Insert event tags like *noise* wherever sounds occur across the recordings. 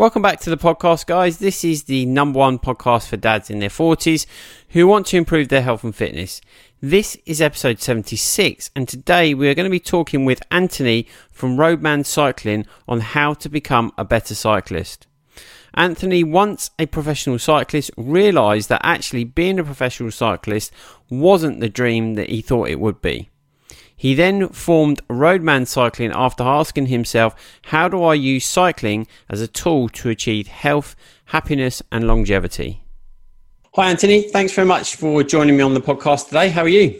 Welcome back to the podcast, guys. This is the number one podcast for dads in their 40s who want to improve their health and fitness. This is episode 76, and today we are going to be talking with Anthony from Roadman Cycling on how to become a better cyclist. Anthony, once a professional cyclist, realised that actually being a professional cyclist wasn't the dream that he thought it would be. He then formed Roadman Cycling after asking himself, How do I use cycling as a tool to achieve health, happiness, and longevity? Hi, Anthony. Thanks very much for joining me on the podcast today. How are you?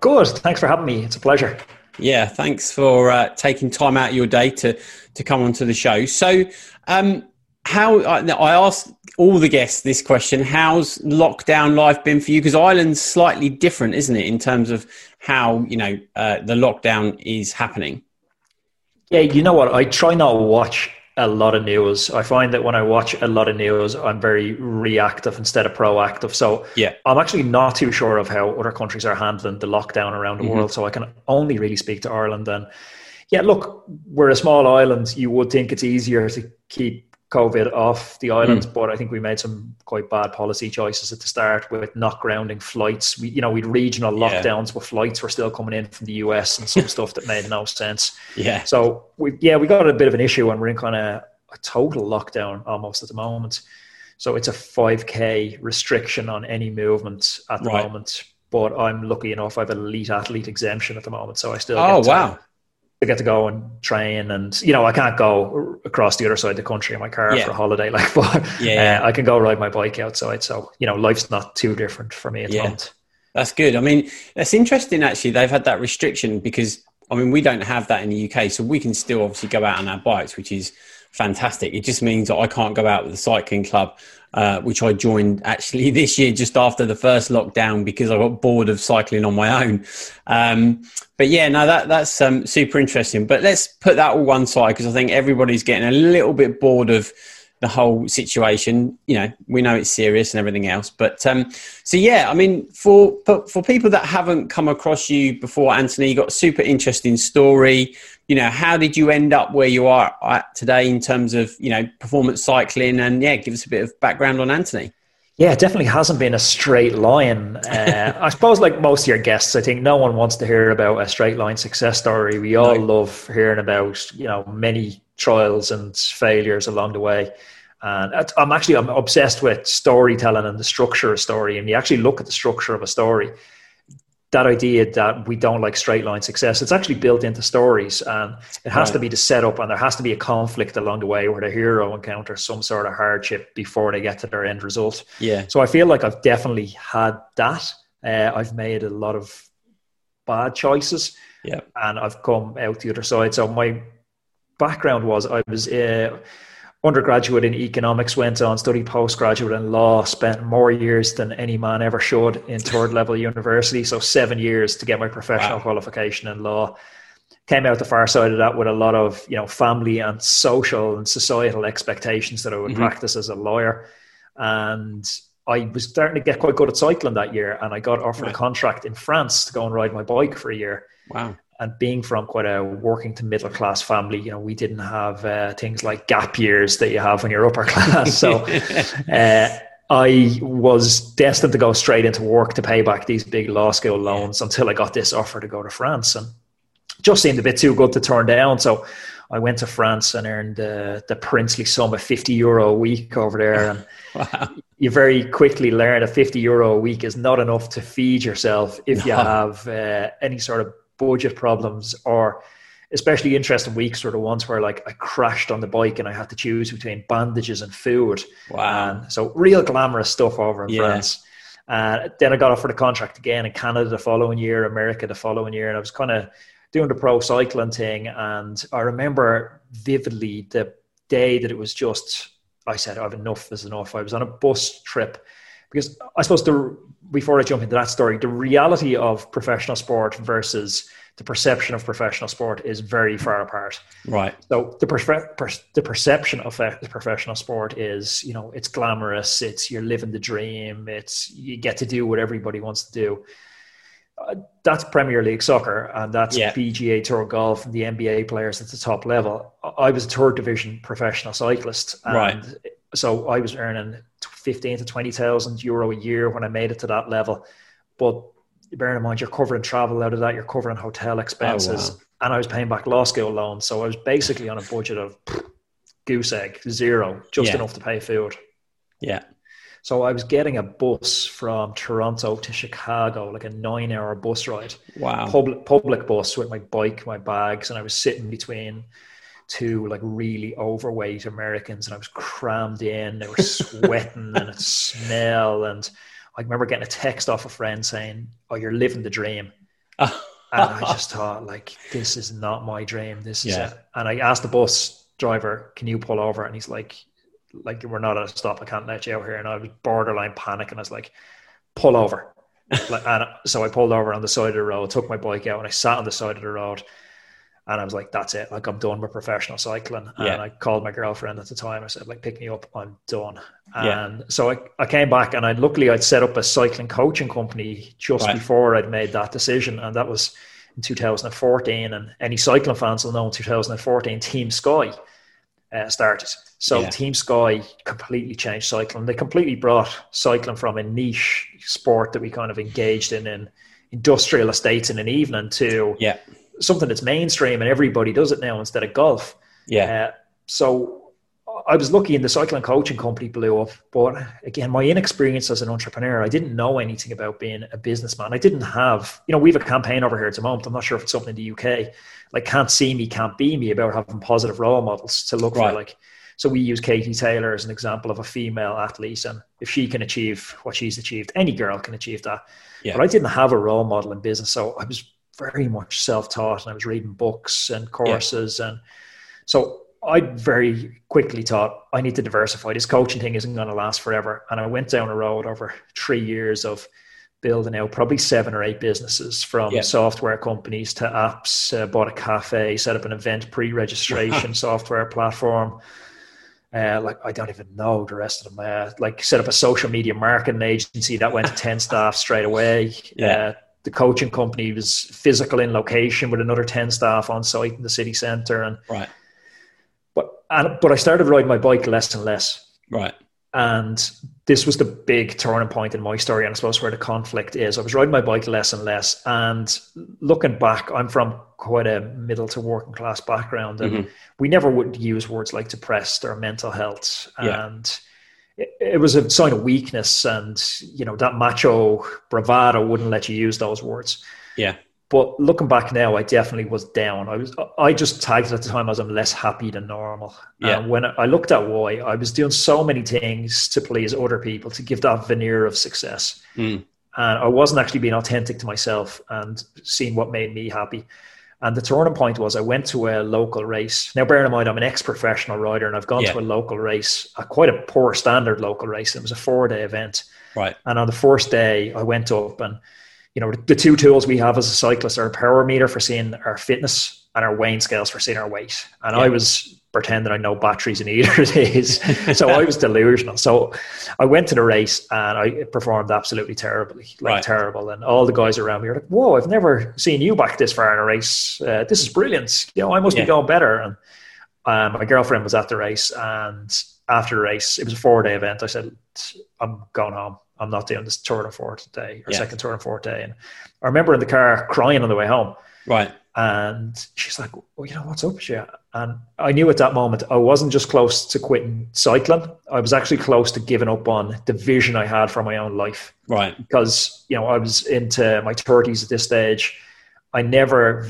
Good. Thanks for having me. It's a pleasure. Yeah, thanks for uh, taking time out of your day to, to come onto the show. So, um, how I, I asked all the guests this question how's lockdown life been for you because ireland's slightly different isn't it in terms of how you know uh, the lockdown is happening. Yeah you know what? I try not to watch a lot of news. I find that when i watch a lot of news i'm very reactive instead of proactive. So yeah. I'm actually not too sure of how other countries are handling the lockdown around the mm-hmm. world so i can only really speak to ireland and yeah look we're a small island. You would think it's easier to keep COVID off the island, mm. but I think we made some quite bad policy choices at the start with not grounding flights. We, you know, we'd regional lockdowns, yeah. but flights were still coming in from the US and some *laughs* stuff that made no sense. Yeah. So we, yeah, we got a bit of an issue, and we're in kind of a total lockdown almost at the moment. So it's a 5k restriction on any movement at the right. moment. But I'm lucky enough; I have elite athlete exemption at the moment, so I still. Oh wow! I get to go and train, and you know I can't go across the other side of the country in my car yeah. for a holiday, *laughs* like, but yeah, uh, I can go ride my bike outside. So you know, life's not too different for me at yeah. moment. That's good. I mean, that's interesting. Actually, they've had that restriction because I mean we don't have that in the UK, so we can still obviously go out on our bikes, which is fantastic. It just means that I can't go out with the cycling club uh, which I joined actually *laughs* this year just after the first lockdown because I got bored of cycling on my own. Um, but yeah, no, that that's um, super interesting. But let's put that all one side because I think everybody's getting a little bit bored of the whole situation. You know, we know it's serious and everything else. But um, so yeah, I mean, for for people that haven't come across you before, Anthony, you got a super interesting story. You know, how did you end up where you are at today in terms of you know performance cycling? And yeah, give us a bit of background on Anthony. Yeah, it definitely hasn't been a straight line. Uh, *laughs* I suppose, like most of your guests, I think no one wants to hear about a straight line success story. We all no. love hearing about you know many trials and failures along the way. And I'm actually I'm obsessed with storytelling and the structure of story. And you actually look at the structure of a story, that idea that we don't like straight line success, it's actually built into stories, and it has right. to be the setup, and there has to be a conflict along the way where the hero encounters some sort of hardship before they get to their end result. Yeah. So I feel like I've definitely had that. Uh, I've made a lot of bad choices. Yeah. And I've come out the other side. So my background was I was uh, undergraduate in economics, went on studied postgraduate in law, spent more years than any man ever should in third level university. So seven years to get my professional wow. qualification in law. Came out the far side of that with a lot of you know family and social and societal expectations that I would mm-hmm. practice as a lawyer, and I was starting to get quite good at cycling that year, and I got offered right. a contract in France to go and ride my bike for a year. Wow and being from quite a working to middle class family, you know, we didn't have uh, things like gap years that you have when you're upper *laughs* class. So *laughs* uh, I was destined to go straight into work to pay back these big law school loans until I got this offer to go to France, and just seemed a bit too good to turn down. So I went to France and earned uh, the princely sum of 50 euro a week over there. And *laughs* wow. you very quickly learn that 50 euro a week is not enough to feed yourself if no. you have uh, any sort of budget problems or especially interesting weeks were the ones where like I crashed on the bike and I had to choose between bandages and food. Wow. And so real glamorous stuff over in yeah. France. Uh, then I got offered a contract again in Canada the following year, America the following year, and I was kind of doing the pro cycling thing. And I remember vividly the day that it was just I said, I've enough is enough. I was on a bus trip because I suppose the before I jump into that story, the reality of professional sport versus the perception of professional sport is very far apart. Right. So the per- per- the perception of professional sport is, you know, it's glamorous. It's you're living the dream. It's you get to do what everybody wants to do. Uh, that's Premier League soccer, and that's yeah. PGA Tour golf and the NBA players at the top level. I was a third division professional cyclist, and right. So I was earning fifteen to twenty thousand euro a year when I made it to that level. But bearing in mind you're covering travel out of that, you're covering hotel oh, expenses, oh, wow. and I was paying back law school loans, so I was basically on a budget of goose egg zero, just yeah. enough to pay food. Yeah. So I was getting a bus from Toronto to Chicago, like a nine-hour bus ride. Wow. Public public bus with my bike, my bags, and I was sitting between two like really overweight Americans, and I was crammed in. They were *laughs* sweating and it smell, and I remember getting a text off a friend saying, "Oh, you're living the dream." and I just *laughs* thought, like, this is not my dream. This is yeah. it. And I asked the bus driver, "Can you pull over?" And he's like, "Like, we're not at a stop. I can't let you out here." And I was borderline panicking. I was like, "Pull over." *laughs* and so I pulled over on the side of the road, took my bike out, and I sat on the side of the road and I was like, that's it. Like, I'm done with professional cycling. And yeah. I called my girlfriend at the time. I said, like, pick me up. I'm done. And yeah. so I, I came back and I luckily I'd set up a cycling coaching company just right. before I'd made that decision. And that was in 2014. And any cycling fans will know in 2014, Team Sky uh, started. So yeah. Team Sky completely changed cycling. They completely brought cycling from a niche sport that we kind of engaged in in industrial estates in an evening to yeah something that's mainstream and everybody does it now instead of golf. Yeah. Uh, so I was lucky in the cycling coaching company blew up, but again, my inexperience as an entrepreneur, I didn't know anything about being a businessman. I didn't have, you know, we have a campaign over here at the moment. I'm not sure if it's something in the UK, like can't see me, can't be me about having positive role models to look right. for. Like, so we use Katie Taylor as an example of a female athlete, and if she can achieve what she's achieved, any girl can achieve that. Yeah. But I didn't have a role model in business, so I was very much self-taught and I was reading books and courses yeah. and so I very quickly thought I need to diversify. This coaching thing isn't going to last forever. And I went down a road over three years of building out probably seven or eight businesses from yeah. software companies to apps, uh, bought a cafe, set up an event pre-registration *laughs* software platform. Uh, like I don't even know the rest of them. Uh, like set up a social media marketing agency that went to 10 staff straight away. Yeah. The coaching company was physical in location with another 10 staff on site in the city center and right. But and but i started riding my bike less and less. Right. And this was the big turning point in my story and i suppose where the conflict is. I was riding my bike less and less and looking back i'm from quite a middle to working class background and mm-hmm. we never would use words like depressed or mental health. Yeah. and it was a sign of weakness and you know that macho bravado wouldn't let you use those words. Yeah. But looking back now i definitely was down. I was i just tagged at the time as i'm less happy than normal. Yeah. and when i looked at why i was doing so many things to please other people to give that veneer of success. Mm. and i wasn't actually being authentic to myself and seeing what made me happy and the turning point was I went to a local race. Now, bearing in mind, I'm an ex professional rider and I've gone yeah. to a local race, a quite a poor standard local race. It was a four day event. Right. And on the first day, I went up and, you know, the two tools we have as a cyclist are a power meter for seeing our fitness and our weighing scales for seeing our weight. And yeah. I was pretending I know batteries in either of *laughs* these. so I was delusional. So I went to the race and I performed absolutely terribly, like right. terrible. And all the guys around me were like, "Whoa, I've never seen you back this far in a race. Uh, this is brilliant. You know, I must yeah. be going better." And um, my girlfriend was at the race, and after the race, it was a four-day event. I said, "I'm going home." I'm not doing this Tour de Fort today or yeah. second Tour de Fort day. And I remember in the car crying on the way home. Right. And she's like, well, you know, what's up with you? And I knew at that moment I wasn't just close to quitting cycling. I was actually close to giving up on the vision I had for my own life. Right. Because, you know, I was into my 30s at this stage. I never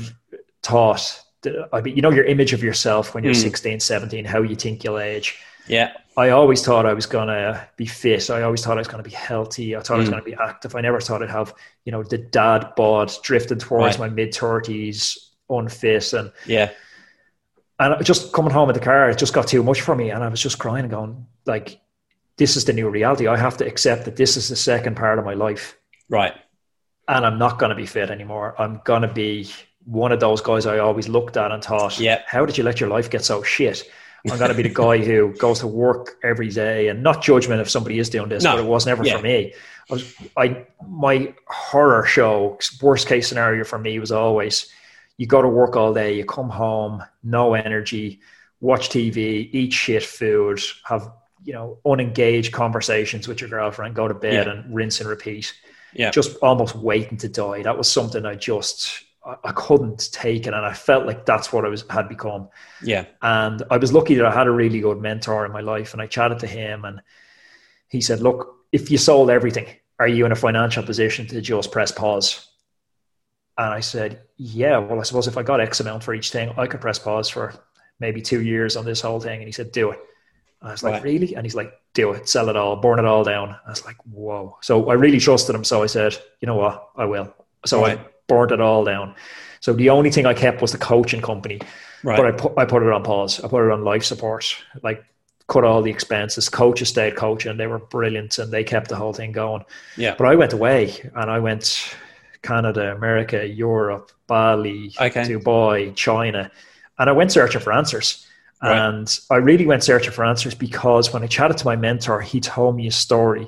thought, that, I mean, you know, your image of yourself when you're mm. 16, 17, how you think you'll age. Yeah. I always thought I was going to be fit. I always thought I was going to be healthy. I thought mm. I was going to be active. I never thought I'd have, you know, the dad bod drifting towards right. my mid 30s, unfit. And yeah. and just coming home in the car, it just got too much for me. And I was just crying and going, like, this is the new reality. I have to accept that this is the second part of my life. Right. And I'm not going to be fit anymore. I'm going to be one of those guys I always looked at and thought, yeah. how did you let your life get so shit? I'm going to be the guy who goes to work every day and not judgment if somebody is doing this, no. but it was never yeah. for me. I was, I, my horror show, worst case scenario for me was always you go to work all day, you come home, no energy, watch TV, eat shit food, have you know unengaged conversations with your girlfriend, go to bed yeah. and rinse and repeat. Yeah, just almost waiting to die. That was something I just I couldn't take it, and I felt like that's what I was had become. Yeah, and I was lucky that I had a really good mentor in my life, and I chatted to him, and he said, "Look, if you sold everything, are you in a financial position to just press pause?" And I said, yeah, well, I suppose if I got X amount for each thing, I could press pause for maybe two years on this whole thing. And he said, do it. And I was like, right. really? And he's like, do it, sell it all, burn it all down. I was like, whoa. So I really trusted him. So I said, you know what? I will. So right. I burned it all down. So the only thing I kept was the coaching company. Right. But I put, I put it on pause. I put it on life support. Like cut all the expenses. Coaches stayed coaching. They were brilliant and they kept the whole thing going. Yeah. But I went away and I went Canada, America, Europe, Bali, okay. Dubai, China. And I went searching for answers. Right. And I really went searching for answers because when I chatted to my mentor, he told me a story.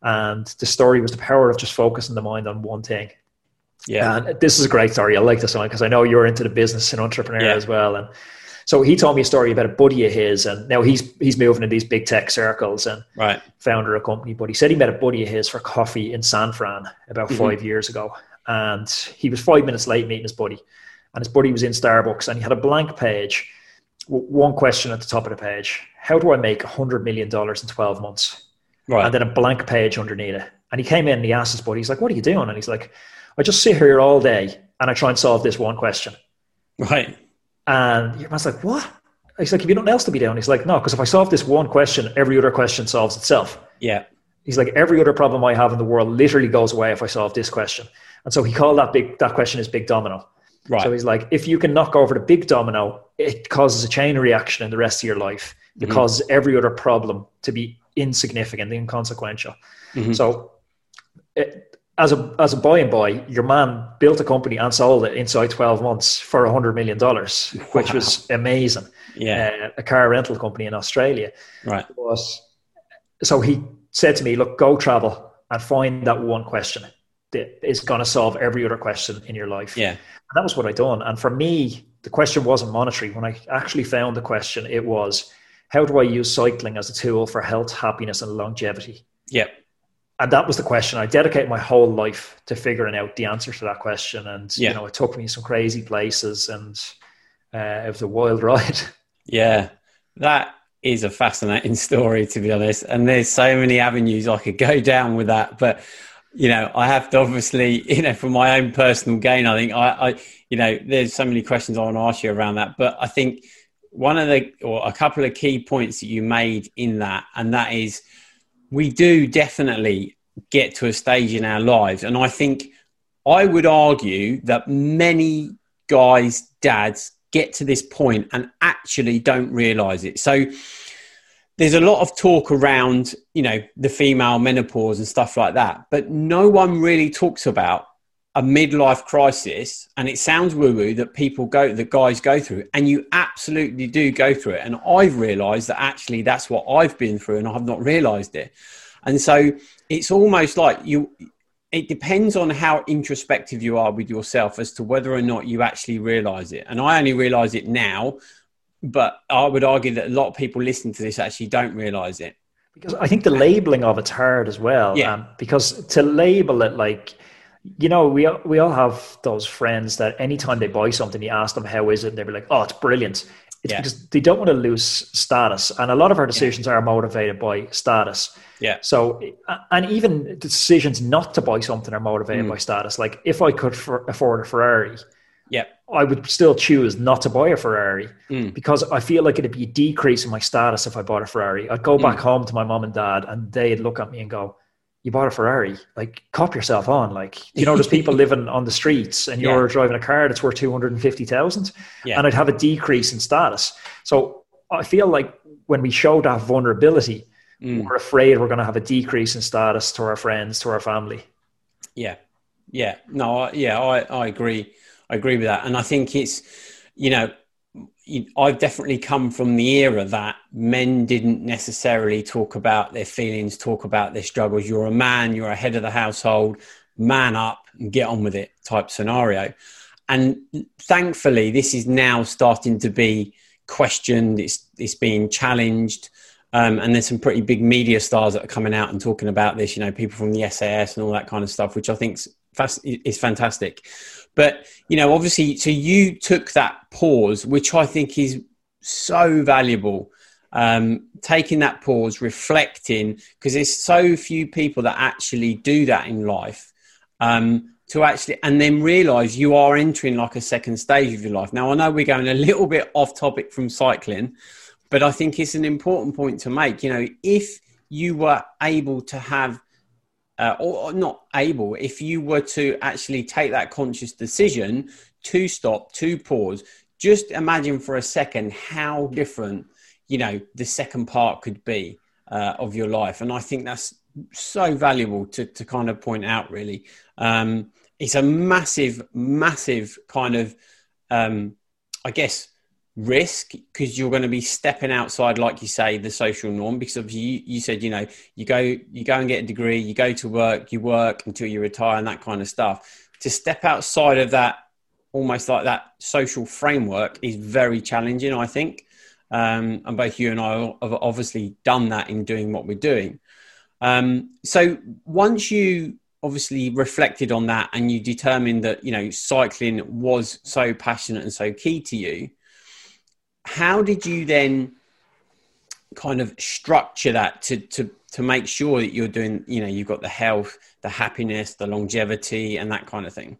And the story was the power of just focusing the mind on one thing. Yeah. And this is a great story. I like this one because I know you're into the business and entrepreneur yeah. as well. And so he told me a story about a buddy of his, and now he's he's moving in these big tech circles and right. founder of a company. But he said he met a buddy of his for coffee in San Fran about mm-hmm. five years ago, and he was five minutes late meeting his buddy, and his buddy was in Starbucks, and he had a blank page, one question at the top of the page: How do I make a hundred million dollars in twelve months? Right. And then a blank page underneath it. And he came in and he asked his buddy, he's like, "What are you doing?" And he's like, "I just sit here all day and I try and solve this one question." Right. And your man's like, what? He's like, have you nothing else to be doing? He's like, no, because if I solve this one question, every other question solves itself. Yeah. He's like, every other problem I have in the world literally goes away if I solve this question. And so he called that big that question is big domino. Right. So he's like, if you can knock over the big domino, it causes a chain reaction in the rest of your life. It mm-hmm. causes every other problem to be insignificant, inconsequential. Mm-hmm. So it, as a as a boy and boy, your man built a company and sold it inside twelve months for a hundred million dollars, wow. which was amazing. Yeah, uh, a car rental company in Australia. Right. Was so he said to me, "Look, go travel and find that one question that is going to solve every other question in your life." Yeah, and that was what I done. And for me, the question wasn't monetary. When I actually found the question, it was, "How do I use cycling as a tool for health, happiness, and longevity?" Yep and that was the question. I dedicated my whole life to figuring out the answer to that question, and yeah. you know, it took me some crazy places, and uh, it was a wild *laughs* ride. Yeah, that is a fascinating *laughs* story, to be honest. And there's so many avenues I could go *laughs* down with that, but you know, I have to obviously, you know, for my own personal gain, I think I, I you know, there's so many questions I want to ask you around that, but I think one of the or a couple of key points that you made in that, and that is we do definitely get to a stage in our lives. And I think I would argue that many guys, dads, get to this point and actually don't realize it. So there's a lot of talk around, you know, the female menopause and stuff like that, but no one really talks about a midlife crisis and it sounds woo woo that people go that guys go through and you absolutely do go through it. And i've realized that actually that's what i've been through and i've not realized it. And so it's almost like you it depends on how introspective you are with yourself as to whether or not you actually realize it. And i only realize it now but i would argue that a lot of people listening to this actually don't realize it. Because i think the labeling of it's hard as well yeah. Um, because to label it like you know, we we all have those friends that anytime they buy something, you ask them how is it, and they'll be like, "Oh, it's brilliant." It's yeah. because they don't want to lose status, and a lot of our decisions yeah. are motivated by status. Yeah. So, and even decisions not to buy something are motivated mm. by status. Like, if I could for, afford a Ferrari, yeah, I would still choose not to buy a Ferrari mm. because I feel like it'd be a decrease in my status if I bought a Ferrari. I'd go mm. back home to my mom and dad, and they'd look at me and go, you bought a Ferrari. Like, cop yourself on. Like, you know, there's people *laughs* living on the streets and you're yeah. driving a car that's worth 250,000 yeah. and I'd have a decrease in status. So I feel like when we show that vulnerability, mm. we're afraid we're going to have a decrease in status to our friends, to our family. Yeah. Yeah. No, I, yeah, I, I agree. I agree with that. And I think it's, you know, I've definitely come from the era that men didn't necessarily talk about their feelings, talk about their struggles. You're a man, you're a head of the household, man up and get on with it type scenario. And thankfully, this is now starting to be questioned, it's, it's being challenged. Um, and there's some pretty big media stars that are coming out and talking about this, you know, people from the SAS and all that kind of stuff, which I think is fantastic. But, you know, obviously, so you took that pause, which I think is so valuable. Um, taking that pause, reflecting, because there's so few people that actually do that in life. Um, to actually, and then realize you are entering like a second stage of your life. Now, I know we're going a little bit off topic from cycling, but I think it's an important point to make. You know, if you were able to have uh, or not able, if you were to actually take that conscious decision to stop, to pause, just imagine for a second how different, you know, the second part could be uh, of your life. And I think that's so valuable to, to kind of point out, really. Um, it's a massive, massive kind of, um, I guess, risk because you're going to be stepping outside like you say the social norm because of you you said you know you go you go and get a degree you go to work you work until you retire and that kind of stuff. To step outside of that almost like that social framework is very challenging i think. Um, and both you and i have obviously done that in doing what we're doing. Um, so once you obviously reflected on that and you determined that you know cycling was so passionate and so key to you how did you then kind of structure that to to to make sure that you're doing you know you've got the health the happiness the longevity and that kind of thing?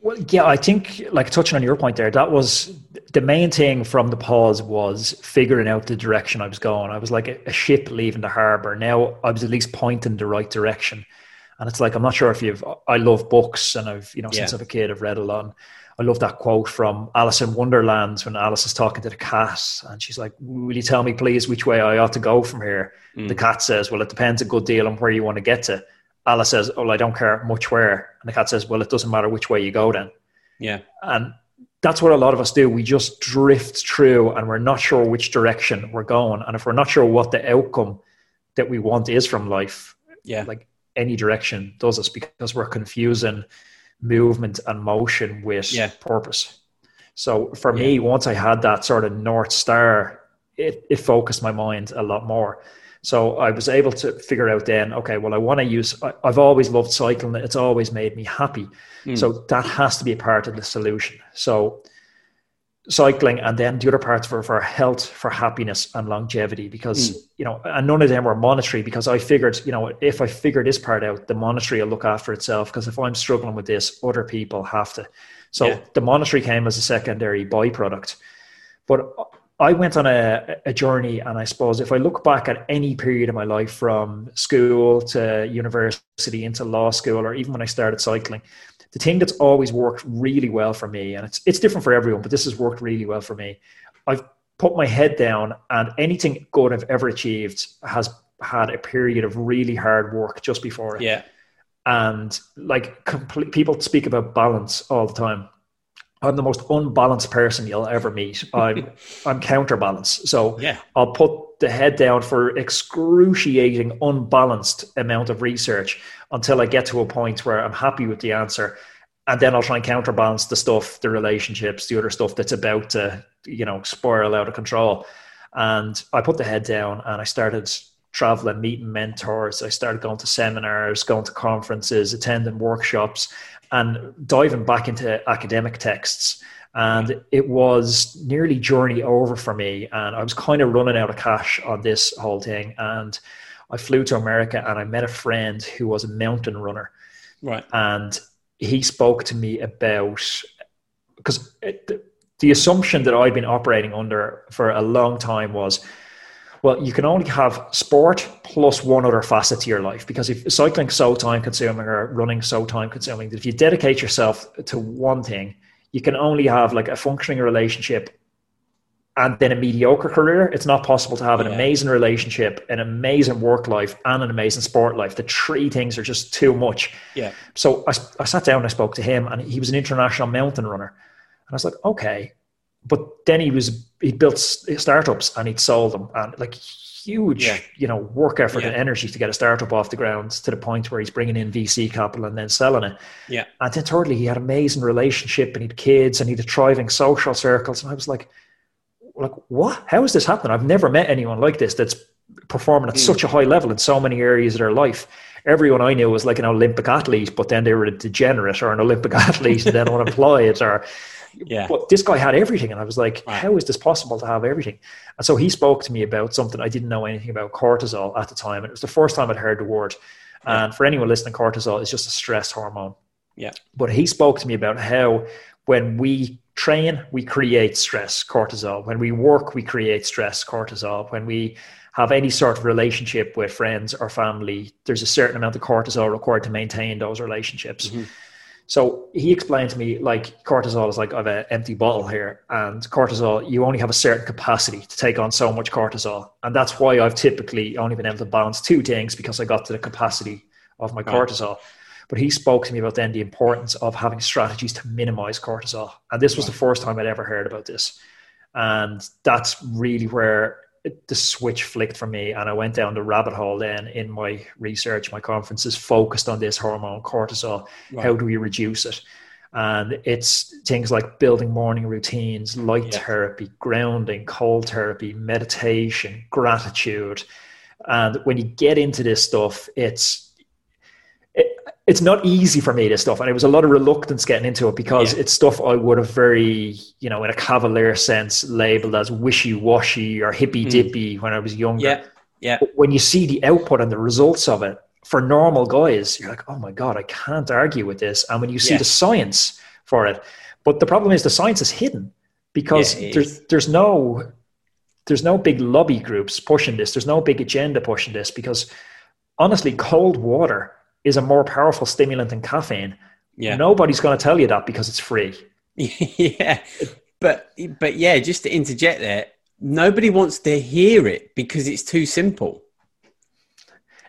Well yeah i think like touching on your point there that was the main thing from the pause was figuring out the direction i was going. I was like a, a ship leaving the harbor. Now i was at least pointing the right direction and it's like i'm not sure if you've i love books and i've you know since yeah. i'm a kid i've read a lot I love that quote from Alice in Wonderland when Alice is talking to the cat and she's like, Will you tell me, please, which way I ought to go from here? Mm. The cat says, Well, it depends a good deal on where you want to get to. Alice says, Oh, I don't care much where. And the cat says, Well, it doesn't matter which way you go then. Yeah. And that's what a lot of us do. We just drift through and we're not sure which direction we're going. And if we're not sure what the outcome that we want is from life, yeah, like any direction does us because we're confusing movement and motion with yeah. purpose. So for yeah. me, once I had that sort of north star, it, it focused my mind a lot more. So I was able to figure out then, okay, well, I want to use, I, have always loved cycling. It's always made me happy. Mm. So that has to be a part of the solution. So cycling and then the other parts for, for health for happiness and longevity because mm. you know and none of them were monetary because i figured you know if i figure this part out the monetary will look after itself because if i'm struggling with this other people have to so yeah. the monetary came as a secondary byproduct but i went on a, a journey and i suppose if i look back at any period of my life from school to university into law school or even when i started cycling the thing that's always worked really well for me, and it's it's different for everyone, but this has worked really well for me. I've put my head down, and anything good I've ever achieved has had a period of really hard work just before it. Yeah. And like complete, people speak about balance all the time. I'm the most unbalanced person you'll ever meet. *laughs* I'm I'm counterbalance. So yeah. I'll put the head down for excruciating unbalanced amount of research until I get to a point where I'm happy with the answer. And then I'll try and counterbalance the stuff, the relationships, the other stuff that's about to, you know, spiral out of control. And I put the head down and I started traveling, meeting mentors. I started going to seminars, going to conferences, attending workshops, and diving back into academic texts. And it was nearly journey over for me. And I was kind of running out of cash on this whole thing. And I flew to America and I met a friend who was a mountain runner. Right. And he spoke to me about because uh, the, the assumption that I'd been operating under for a long time was well, you can only have sport plus one other facet to your life because if cycling's so time consuming or running so time consuming that if you dedicate yourself to one thing, you can only have like a functioning relationship and then a mediocre career. It's not possible to have an yeah. amazing relationship, an amazing work life, and an amazing sport life. The three things are just too much. Yeah. So I, I sat down and I spoke to him, and he was an international mountain runner. And I was like, okay, but then he was he built startups and he'd sold them and like huge yeah. you know work effort yeah. and energy to get a startup off the ground to the point where he's bringing in VC capital and then selling it. Yeah. And then thirdly, he had an amazing relationship and he'd kids and he'd thriving social circles. And I was like, like what? How is this happening? I've never met anyone like this that's performing at mm. such a high level in so many areas of their life. Everyone I knew was like an Olympic athlete, but then they were a degenerate or an Olympic *laughs* athlete and then unemployed or *laughs* yeah. But this guy had everything. And I was like, how is this possible to have everything? And so he spoke to me about something I didn't know anything about cortisol at the time. And it was the first time I'd heard the word. And for anyone listening, cortisol is just a stress hormone. Yeah. But he spoke to me about how when we train, we create stress, cortisol. When we work, we create stress, cortisol. When we have any sort of relationship with friends or family, there's a certain amount of cortisol required to maintain those relationships. Mm-hmm. So he explained to me like cortisol is like I have an empty bottle here, and cortisol you only have a certain capacity to take on so much cortisol, and that's why I've typically only been able to balance two things because I got to the capacity of my cortisol. But he spoke to me about then the importance of having strategies to minimize cortisol, and this was the first time I'd ever heard about this, and that's really where the switch flicked for me and I went down the rabbit hole then in my research, my conferences focused on this hormone cortisol. Right. How do we reduce it? And it's things like building morning routines, light yeah. therapy, grounding, cold therapy, meditation, gratitude. And when you get into this stuff, it's it's not easy for me this stuff and it was a lot of reluctance getting into it because yeah. it's stuff i would have very you know in a cavalier sense labeled as wishy-washy or hippy-dippy mm. when i was younger yeah yeah but when you see the output and the results of it for normal guys you're like oh my god i can't argue with this and when you see yeah. the science for it but the problem is the science is hidden because yeah, there's there's no there's no big lobby groups pushing this there's no big agenda pushing this because honestly cold water is a more powerful stimulant than caffeine. Yeah. Nobody's going to tell you that because it's free. *laughs* yeah. But but yeah, just to interject there, nobody wants to hear it because it's too simple.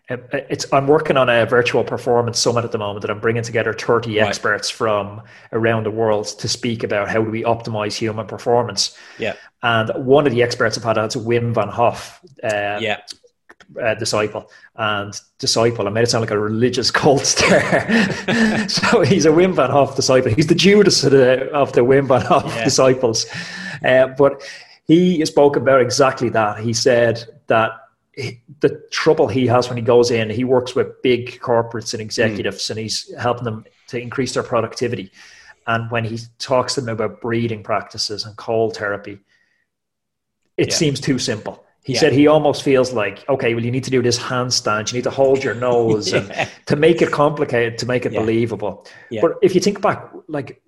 Uh, it's, I'm working on a virtual performance summit at the moment that I'm bringing together 30 right. experts from around the world to speak about how do we optimize human performance. Yeah. And one of the experts I've had is Wim Van Hoff. Uh, yeah uh, disciple and disciple. I made it sound like a religious *laughs* cult there. *laughs* so he's a Wim Van Hoff disciple. He's the Judas of the, of the Wim Van Hoff yeah. disciples. Uh, but he spoke about exactly that. He said that the trouble he has when he goes in, he works with big corporates and executives, mm. and he's helping them to increase their productivity. And when he talks to them about breathing practices and cold therapy, it yeah. seems too simple he yeah. said he almost feels like, okay, well, you need to do this handstand, you need to hold your nose *laughs* yeah. and to make it complicated, to make it yeah. believable. But if you think back, like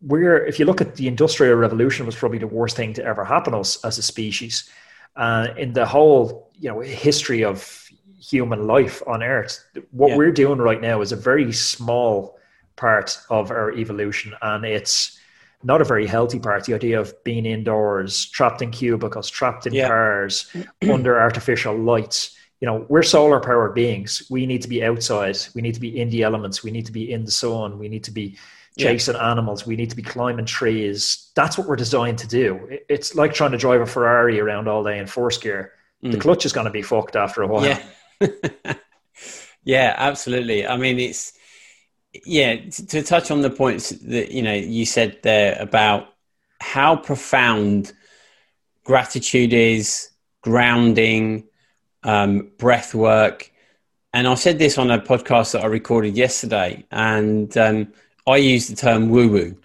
we're, if you look at the industrial revolution was probably the worst thing to ever happen us as a species. Uh, in the whole, you know, history of human life on Earth, what we're doing right now is a very small part of our evolution, and it's not a very healthy part. The idea of being indoors, trapped in cubicles, trapped in yeah. cars, *clears throat* under artificial lights. You know, we're solar powered beings. We need to be outside. We need to be in the elements. We need to be in the sun. We need to be chasing yeah. animals. We need to be climbing trees. That's what we're designed to do. It's like trying to drive a Ferrari around all day in first gear. Mm. The clutch is going to be fucked after a while. Yeah. *laughs* yeah, absolutely. I mean, it's yeah, to touch on the points that you know you said there about how profound gratitude is, grounding, um, breath work, and I said this on a podcast that I recorded yesterday, and um, I use the term woo woo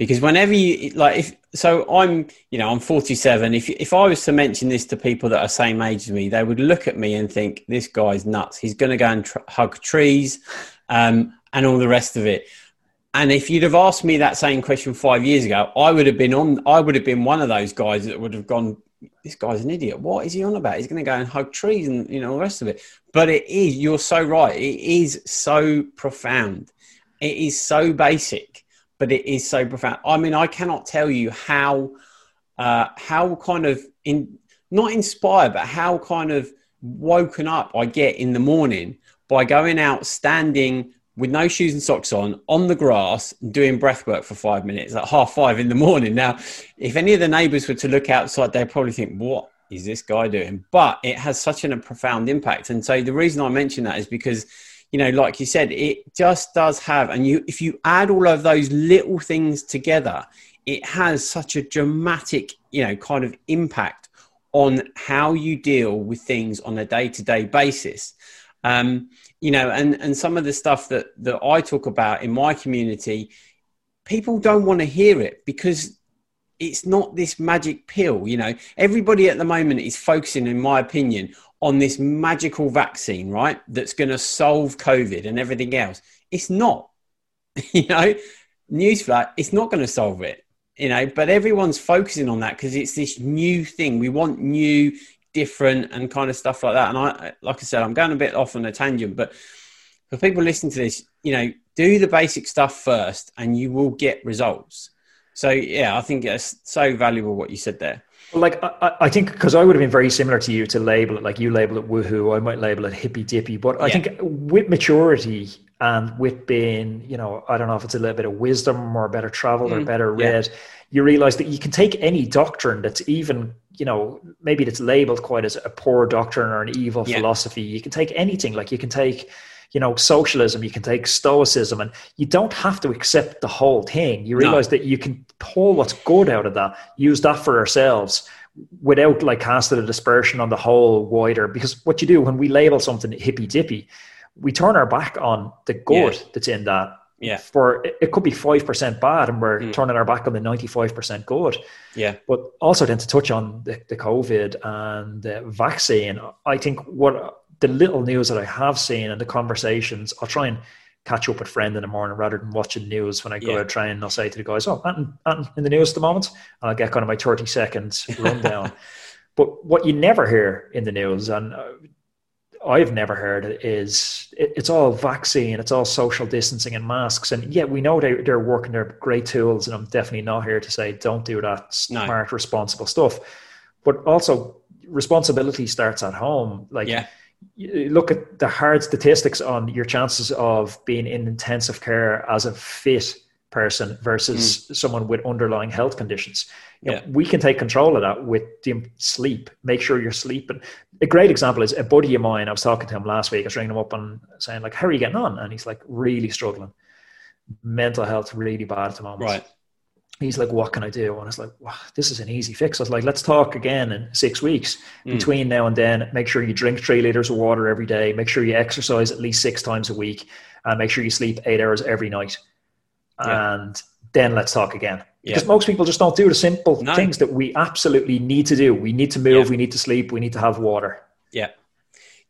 because whenever you like, if so, I'm you know I'm 47. If if I was to mention this to people that are same age as me, they would look at me and think this guy's nuts. He's going to go and tr- hug trees. Um, and all the rest of it. And if you'd have asked me that same question five years ago, I would have been on. I would have been one of those guys that would have gone this guy's an idiot. What is he on about? He's going to go and hug trees and you know the rest of it. But it is. You're so right. It is so profound. It is so basic, but it is so profound. I mean, I cannot tell you how uh, how kind of in not inspired, but how kind of woken up I get in the morning by going out, standing with no shoes and socks on, on the grass, doing breath work for five minutes at half five in the morning. Now, if any of the neighbors were to look outside, they'd probably think, what is this guy doing? But it has such an, a profound impact. And so the reason I mention that is because, you know, like you said, it just does have, and you, if you add all of those little things together, it has such a dramatic, you know, kind of impact on how you deal with things on a day to day basis. Um, you know, and, and some of the stuff that, that I talk about in my community, people don't want to hear it because it's not this magic pill. You know, everybody at the moment is focusing, in my opinion, on this magical vaccine, right? That's going to solve COVID and everything else. It's not, *laughs* you know, newsflash, it's not going to solve it you know but everyone's focusing on that because it's this new thing we want new different and kind of stuff like that and i like i said i'm going a bit off on a tangent but for people listening to this you know do the basic stuff first and you will get results so yeah i think it's so valuable what you said there like I, I think because I would have been very similar to you to label it like you label it woohoo, I might label it hippy dippy. But I yeah. think with maturity and with being, you know, I don't know if it's a little bit of wisdom or better traveled mm, or better read, yeah. you realize that you can take any doctrine that's even, you know, maybe that's labeled quite as a poor doctrine or an evil yeah. philosophy. You can take anything, like you can take, you know, socialism, you can take stoicism, and you don't have to accept the whole thing. You realize no. that you can pull what's good out of that, use that for ourselves without like casting a dispersion on the whole wider. Because what you do when we label something hippy dippy, we turn our back on the good yeah. that's in that. Yeah. For it could be five percent bad, and we're mm. turning our back on the ninety-five percent good. Yeah. But also then to touch on the, the COVID and the vaccine, I think what the little news that I have seen and the conversations, I'll try and catch up with a friend in the morning rather than watching news when I go yeah. out train. I'll say to the guys, "Oh, Anton, Anton in the news at the moment," and I'll get kind of my thirty seconds *laughs* rundown. but what you never hear in the news, and uh, I've never heard is it, it's all vaccine, it's all social distancing and masks. And yet we know they, they're working, they're great tools. And I'm definitely not here to say don't do that smart, no. responsible stuff. But also, responsibility starts at home. Like, yeah. look at the hard statistics on your chances of being in intensive care as a fit person versus mm. someone with underlying health conditions. You yeah. Know, we can take control of that with the sleep. Make sure you're sleeping. A great example is a buddy of mine. I was talking to him last week. I was ringing him up and saying, like, how are you getting on? And he's like, really struggling. Mental health really bad at the moment. Right. He's like, what can I do? And I was like, wow, this is an easy fix. I was like, let's talk again in six weeks. Mm. Between now and then, make sure you drink three liters of water every day. Make sure you exercise at least six times a week. And make sure you sleep eight hours every night yeah. and then let's talk again. Because yeah. most people just don't do the simple no. things that we absolutely need to do. We need to move, yeah. we need to sleep, we need to have water. Yeah,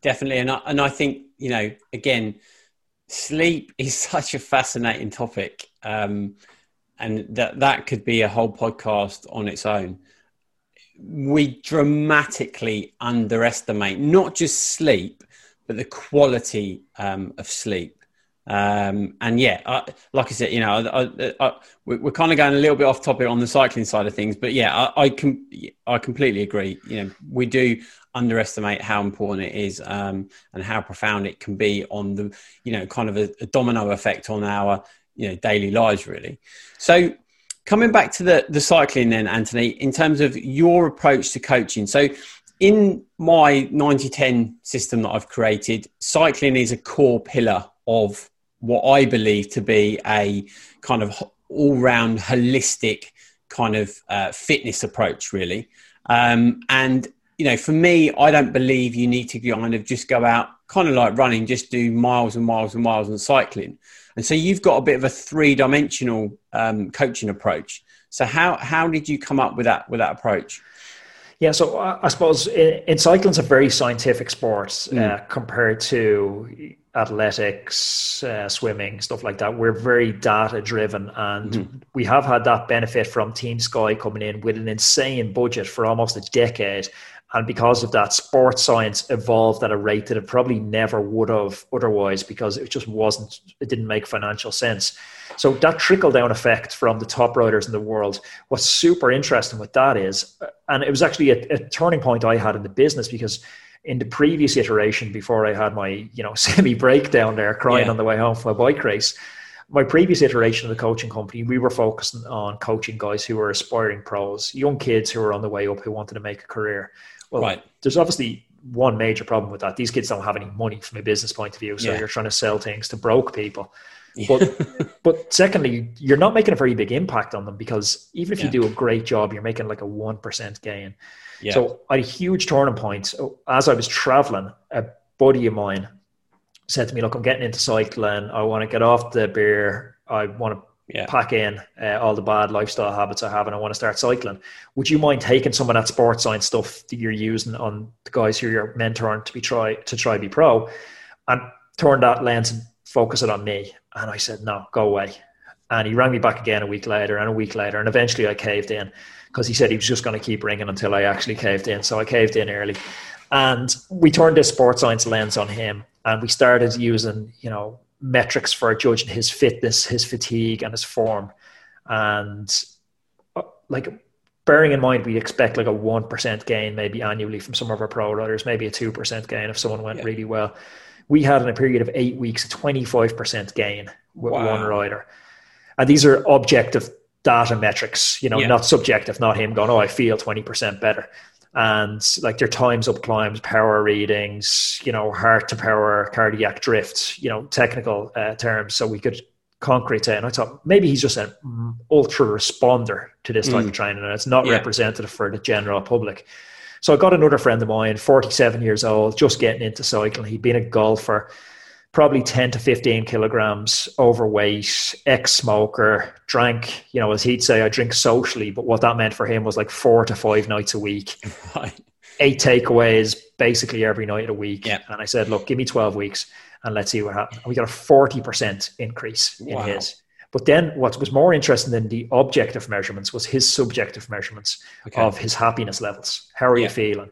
definitely. And I, and I think, you know, again, sleep *laughs* is such a fascinating topic. Um, and that, that could be a whole podcast on its own. We dramatically underestimate not just sleep, but the quality um, of sleep. Um, and yeah, I, like I said, you know, I, I, we're kind of going a little bit off topic on the cycling side of things, but yeah, I, com- I completely agree. You know, we do underestimate how important it is um, and how profound it can be on the, you know, kind of a, a domino effect on our, you know, daily lives, really. So, coming back to the the cycling, then, Anthony, in terms of your approach to coaching, so in my 90-10 system that I've created, cycling is a core pillar of what I believe to be a kind of all round holistic kind of uh, fitness approach, really. Um, and, you know, for me, I don't believe you need to kind of just go out, kind of like running, just do miles and miles and miles and cycling. And so you've got a bit of a three dimensional um, coaching approach. So how, how did you come up with that, with that approach? Yeah, so I suppose in, in cycling, it's a very scientific sport mm. uh, compared to athletics, uh, swimming, stuff like that. We're very data driven, and mm-hmm. we have had that benefit from Team Sky coming in with an insane budget for almost a decade. And because of that, sports science evolved at a rate that it probably never would have otherwise because it just wasn't, it didn't make financial sense. So that trickle down effect from the top riders in the world, what's super interesting with that is, and it was actually a, a turning point I had in the business because in the previous iteration before I had my you know *laughs* semi breakdown there crying yeah. on the way home from my bike race my previous iteration of the coaching company we were focusing on coaching guys who were aspiring pros young kids who were on the way up who wanted to make a career well right. there's obviously one major problem with that these kids don't have any money from a business point of view so yeah. you're trying to sell things to broke people yeah. but *laughs* but secondly you're not making a very big impact on them because even if you do a great job you're making like a 1% gain yeah. So I had a huge turning point. As I was traveling, a buddy of mine said to me, Look, I'm getting into cycling. I want to get off the beer. I want to yeah. pack in uh, all the bad lifestyle habits I have and I want to start cycling. Would you mind taking some of that sports science stuff that you're using on the guys who you're mentoring to be try to try be pro and turn that lens and focus it on me? And I said, No, go away. And he rang me back again a week later and a week later, and eventually I caved in because he said he was just going to keep ringing until I actually caved in. So I caved in early. And we turned this sports science lens on him and we started using, you know, metrics for judging his fitness, his fatigue, and his form. And uh, like bearing in mind we expect like a 1% gain maybe annually from some of our pro riders, maybe a 2% gain if someone went yeah. really well. We had in a period of eight weeks a 25% gain with wow. one rider. And these are objective data metrics, you know, yeah. not subjective, not him going, oh, I feel 20% better. And like their times up climbs, power readings, you know, heart to power, cardiac drift, you know, technical uh, terms. So we could concrete it. And I thought maybe he's just an ultra responder to this type mm. of training and it's not yeah. representative for the general public. So I got another friend of mine, 47 years old, just getting into cycling. He'd been a golfer probably 10 to 15 kilograms overweight, ex smoker, drank, you know, as he'd say, I drink socially, but what that meant for him was like four to five nights a week. *laughs* Right. Eight takeaways basically every night of the week. Yeah. And I said, look, give me 12 weeks and let's see what happens. And we got a 40% increase in wow. his. But then what was more interesting than the objective measurements was his subjective measurements okay. of his happiness levels. How are you feeling?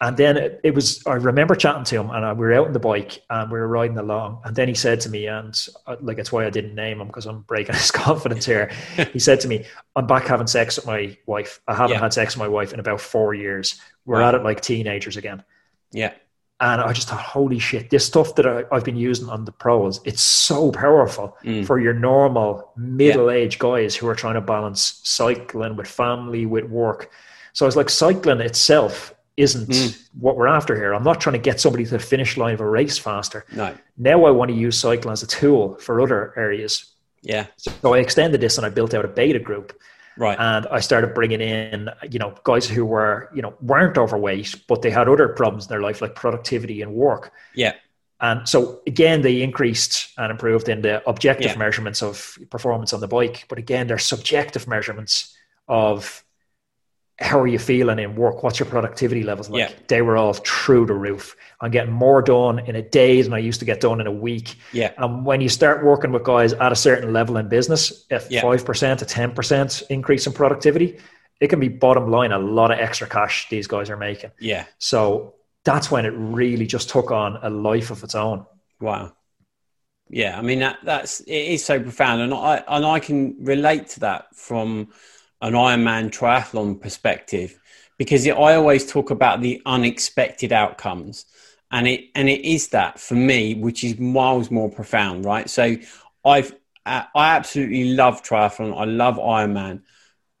And then it, it, was, I remember chatting to him and I, we were out on the bike and we were riding along. And then he said to me, and uh, like, it's why I didn't name him because I'm breaking *laughs* his confidence here. *laughs* he said to me, I'm back having sex with my wife. I haven't yeah. had sex with my wife in about four years. We're wow. at it like teenagers again. Yeah. And I just thought, holy shit, this stuff that I, have been using on the pros, it's so powerful mm. for your normal middle aged yeah. guys who are trying to balance cycling with family, with work. So I was like, cycling itself isn't mm. what we're after here. I'm not trying to get somebody to the finish line of a race faster. No. Now I want to use cycling as a tool for other areas. Yeah. So I extended this and I built out a beta group. Right. And I started bringing in, you know, guys who were, you know, weren't overweight, but they had other problems in their life like productivity and work. Yeah. And so again, they increased and improved in the objective yeah. measurements of performance on the bike. But again, they're subjective measurements of how are you feeling in work? What's your productivity levels like? Yeah. They were all through the roof. I'm getting more done in a day than I used to get done in a week. Yeah. And when you start working with guys at a certain level in business, if five percent to ten percent increase in productivity, it can be bottom line a lot of extra cash these guys are making. Yeah. So that's when it really just took on a life of its own. Wow. Yeah, I mean that that's it is so profound, and I and I can relate to that from an Ironman triathlon perspective because it, I always talk about the unexpected outcomes. And it and it is that for me, which is miles more profound, right? So I've uh, I absolutely love triathlon. I love Ironman,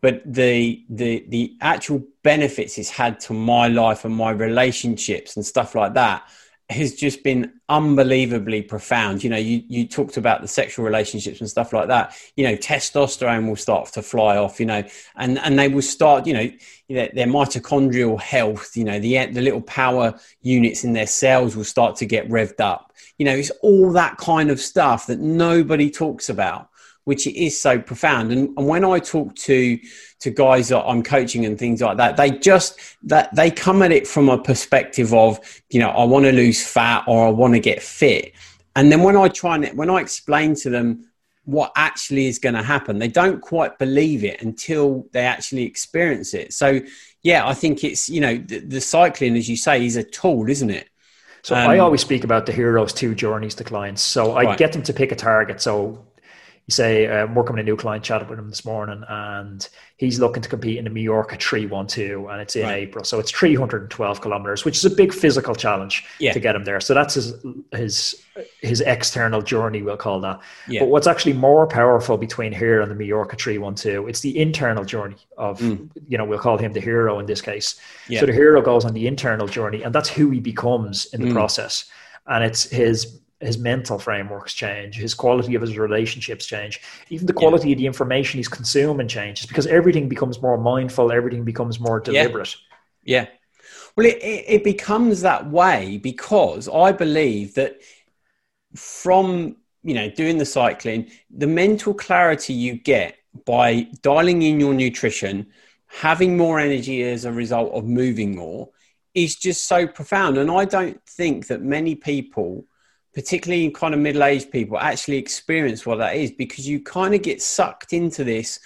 but the the the actual benefits it's had to my life and my relationships and stuff like that has just been unbelievably profound. You know, you, you talked about the sexual relationships and stuff like that. You know, testosterone will start to fly off, you know, and, and they will start, you know, their, their mitochondrial health, you know, the, the little power units in their cells will start to get revved up. You know, it's all that kind of stuff that nobody talks about which is so profound. And, and when I talk to to guys that I'm coaching and things like that, they just that they come at it from a perspective of, you know, I want to lose fat or I want to get fit. And then when I try and when I explain to them what actually is going to happen, they don't quite believe it until they actually experience it. So yeah, I think it's you know the, the cycling, as you say, is a tool, isn't it? So um, I always speak about the hero's two journeys to clients. So I Right. get them to pick a target. So you say, uh, I'm working with a new client, chatted with him this morning, and he's looking to compete in the Mallorca 312, and it's in Right. April. So it's 312 kilometers, which is a big physical challenge Yeah. to get him there. So that's his his his external journey, we'll call that. Yeah. But what's actually more powerful between here and the Mallorca 312, it's the internal journey of, you know, we'll call him the hero in this case. Mm. Yeah. So the hero goes on the internal journey, and that's who he becomes in the Mm. process. And it's his his mental frameworks change, his quality of his relationships change, even the quality of the information he's consuming changes because everything becomes more mindful, everything becomes more deliberate. Yeah. Well, it, it, it becomes that way because I believe that from, you know, doing the cycling, the mental clarity you get by dialing in your nutrition, having more energy as a result of moving more is just so profound. And I don't think that many people, particularly kind of middle aged people, actually experience what that is because you kind of get sucked into this.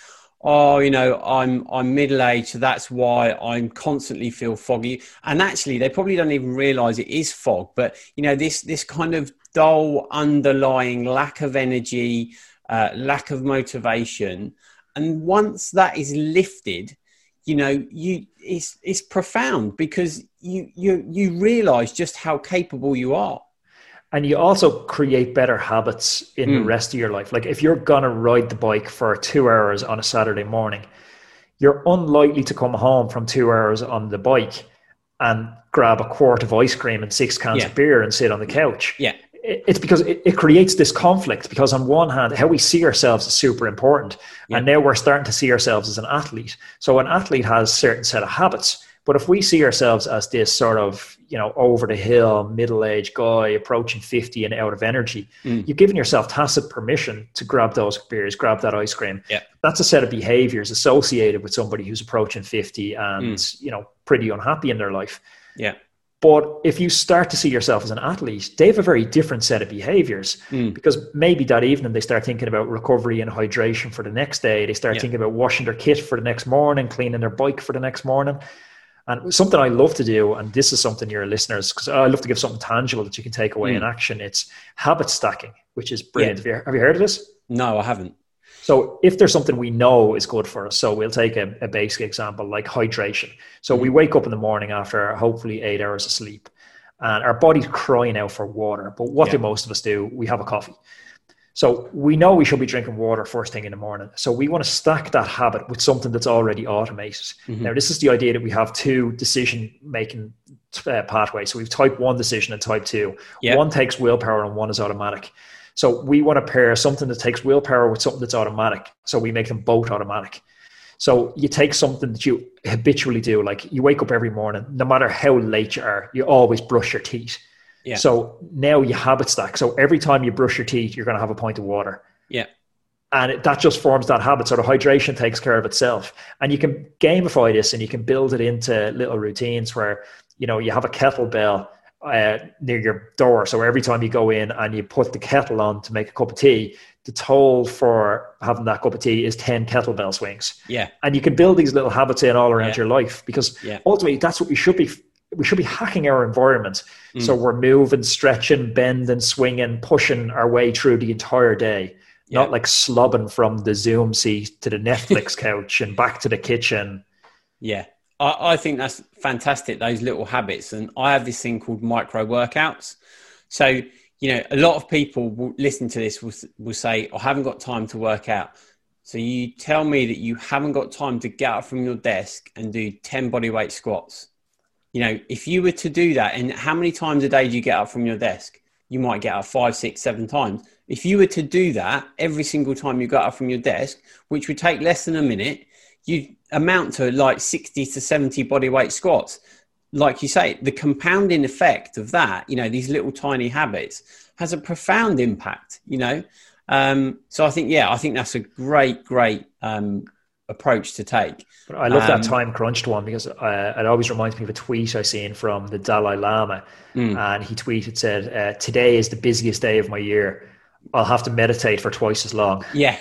Oh, you know, I'm I'm middle aged, so that's why I'm constantly feel foggy. And actually, they probably don't even realise it is fog. But you know, this this kind of dull underlying lack of energy, uh, lack of motivation, and once that is lifted, you know, you it's it's profound because you you you realise just how capable you are. And you also create better habits in the Mm. rest of your life. Like if you're gonna ride the bike for two hours on a Saturday morning, you're unlikely to come home from two hours on the bike and grab a quart of ice cream and six cans Yeah. of beer and sit on the couch. Yeah, It's because it, it creates this conflict. Because on one hand, how we see ourselves is super important, Yeah. and now we're starting to see ourselves as an athlete. So an athlete has certain set of habits, but if we see ourselves as this sort of you know over the hill middle-aged guy approaching 50 and out of energy, Mm. you've given yourself tacit permission to grab those beers, grab that ice cream. Yeah. That's a set of behaviors associated with somebody who's approaching 50 and you know pretty unhappy in their life. yeah, But if you start to see yourself as an athlete, they have a very different set of behaviors Mm. because maybe that evening they start thinking about recovery and hydration for the next day. They start Yeah. thinking about washing their kit for the next morning, cleaning their bike for the next morning. And something I love to do, and this is something your listeners, because I love to give something tangible that you can take away in hmm. action. It's habit stacking, which is brilliant. Have, you, have you heard of this? no, I haven't. So if there's something we know is good for us, so we'll take a, a basic example like hydration. So we hmm. wake up in the morning after hopefully eight hours of sleep, and our body's crying out for water. But what do most of us do? We have a coffee. So we know we should be drinking water first thing in the morning. So we want to stack that habit with something that's already automated. Now, this is the idea that we have two decision making uh, pathways. So we've type one decision and type two. Yeah. One takes willpower and one is automatic. So we want to pair something that takes willpower with something that's automatic. So we make them both automatic. So you take something that you habitually do, like you wake up every morning, no matter how late you are, you always brush your teeth. Yeah. So now you habit stack. So every time you brush your teeth, you're going to have a pint of water. Yeah, And it, that just forms that habit. So the hydration takes care of itself. And you can gamify this and you can build it into little routines where, you know, you have a kettlebell uh, near your door. So every time you go in and you put the kettle on to make a cup of tea, the toll for having that cup of tea is 10 kettlebell swings. yeah, And you can build these little habits in all around Yeah. your life because Yeah. ultimately that's what we should be. We should be hacking our environment. Mm. So we're moving, stretching, bending, swinging, pushing our way through the entire day. Yeah. Not like slobbing from the Zoom seat to the Netflix *laughs* couch and back to the kitchen. yeah. I, I think that's fantastic. Those little habits, and I have this thing called micro workouts. So you know, a lot of people will listen to this will will say, "I haven't got time to work out." So you tell me that you haven't got time to get up from your desk and do ten body weight squats. You know, if you were to do that, and how many times a day do you get up from your desk? You might get up five, six, seven times. If you were to do that every single time you got up from your desk, which would take less than a minute, you amount to like 60 to 70 body weight squats. Like you say, the compounding effect of that, you know, these little tiny habits has a profound impact, you know. Um, so I think, yeah, I think that's a great, great um, approach to take. But I love um, that time crunched one because uh, it always reminds me of a tweet I seen from the Dalai Lama, mm. and he tweeted said, uh, "Today is the busiest day of my year. I'll have to meditate for twice as long." Yeah.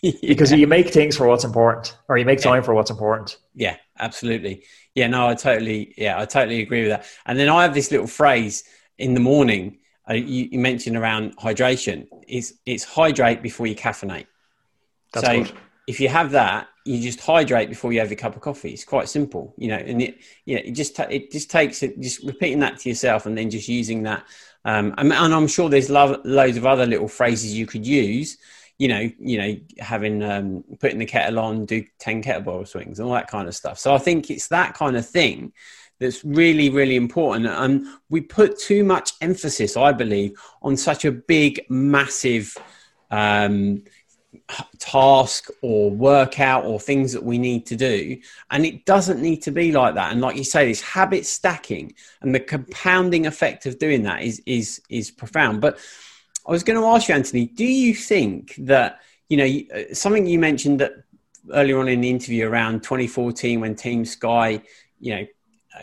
*laughs* because you make things for what's important, or you make time yeah. for what's important. Yeah, absolutely. Yeah, no, I totally, yeah, I totally agree with that. And then I have this little phrase in the morning. Uh, you, you, mentioned around hydration. It's it's hydrate before you caffeinate. That's so good. if you have that, you just hydrate before you have your cup of coffee. It's quite simple, you know. And it, you know, it just ta- it just takes it just repeating that to yourself, and then just using that. Um, and, and I'm sure there's lo- loads of other little phrases you could use. You know, you know, having um, putting the kettle on, do ten kettlebell swings, and all that kind of stuff. So I think it's that kind of thing that's really, really important. And we put too much emphasis, I believe, on such a big, massive um, task or workout or things that we need to do. And it doesn't need to be like that. And like you say, this habit stacking and the compounding effect of doing that is is is profound. But I was going to ask you, Anthony, do you think that you know uh, something you mentioned that earlier on in the interview around 2014 when Team Sky, you know,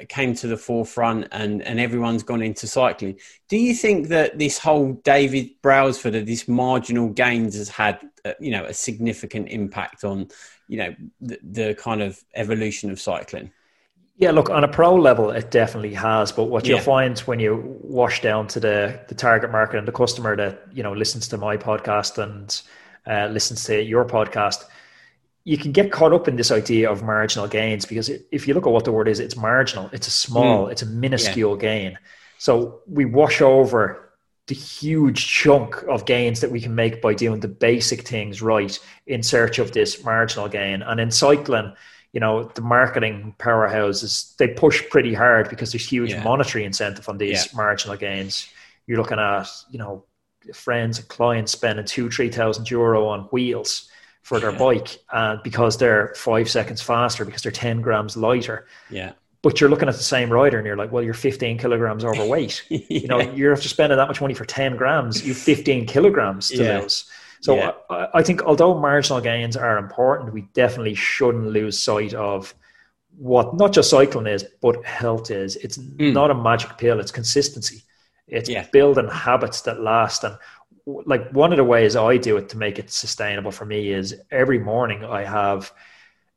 came to the forefront and, and everyone's gone into cycling. Do you think that this whole David Brailsford of this marginal gains has had, uh, you know, a significant impact on, you know, the, the, kind of evolution of cycling? Yeah, look, on a pro level, it definitely has. But what you'll find when you wash down to the, the target market and the customer that, you know, listens to my podcast and uh, listens to your podcast – you can get caught up in this idea of marginal gains because if you look at what the word is, it's marginal, it's a small, mm. it's a minuscule yeah. gain. So we wash over the huge chunk of gains that we can make by doing the basic things right in search of this marginal gain. And in cycling, you know, the marketing powerhouses, they push pretty hard because there's huge yeah. monetary incentive on these yeah. marginal gains. You're looking at, you know, friends and clients spending two, three thousand euro on wheels for their yeah. bike uh, because they're five seconds faster because they're 10 grams lighter. Yeah. But you're looking at the same rider and you're like, well, you're 15 kilograms overweight. *laughs* yeah. You know, you're after spending that much money for 10 grams, you 15 kilograms to yeah. lose. So yeah. I, I, think although marginal gains are important, we definitely shouldn't lose sight of what not just cycling is, but health is. It's mm. not a magic pill, it's consistency. It's yeah. building habits that last. And like one of the ways I do it to make it sustainable for me is every morning I have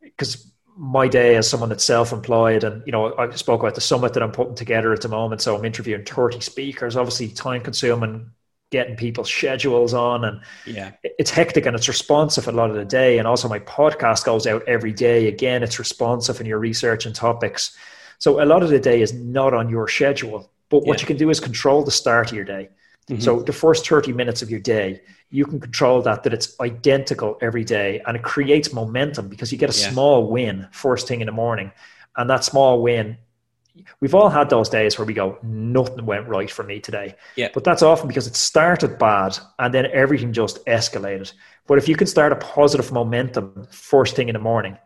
because my day as someone that's self-employed and you know I spoke about the summit that I'm putting together at the moment. So I'm interviewing 30 speakers obviously time consuming getting people's schedules on and yeah. it's hectic and it's responsive a lot of the day. And also my podcast goes out every day. Again it's responsive in your research and topics. So a lot of the day is not on your schedule but what yeah. you can do is control the start of your day Mm-hmm. So the first 30 minutes of your day, you can control that, that it's identical every day and it creates momentum because you get a yeah. small win first thing in the morning. And that small win, we've all had those days where we go, nothing went right for me today. Yeah. But that's often because it started bad and then everything just escalated. But if you can start a positive momentum first thing in the morning,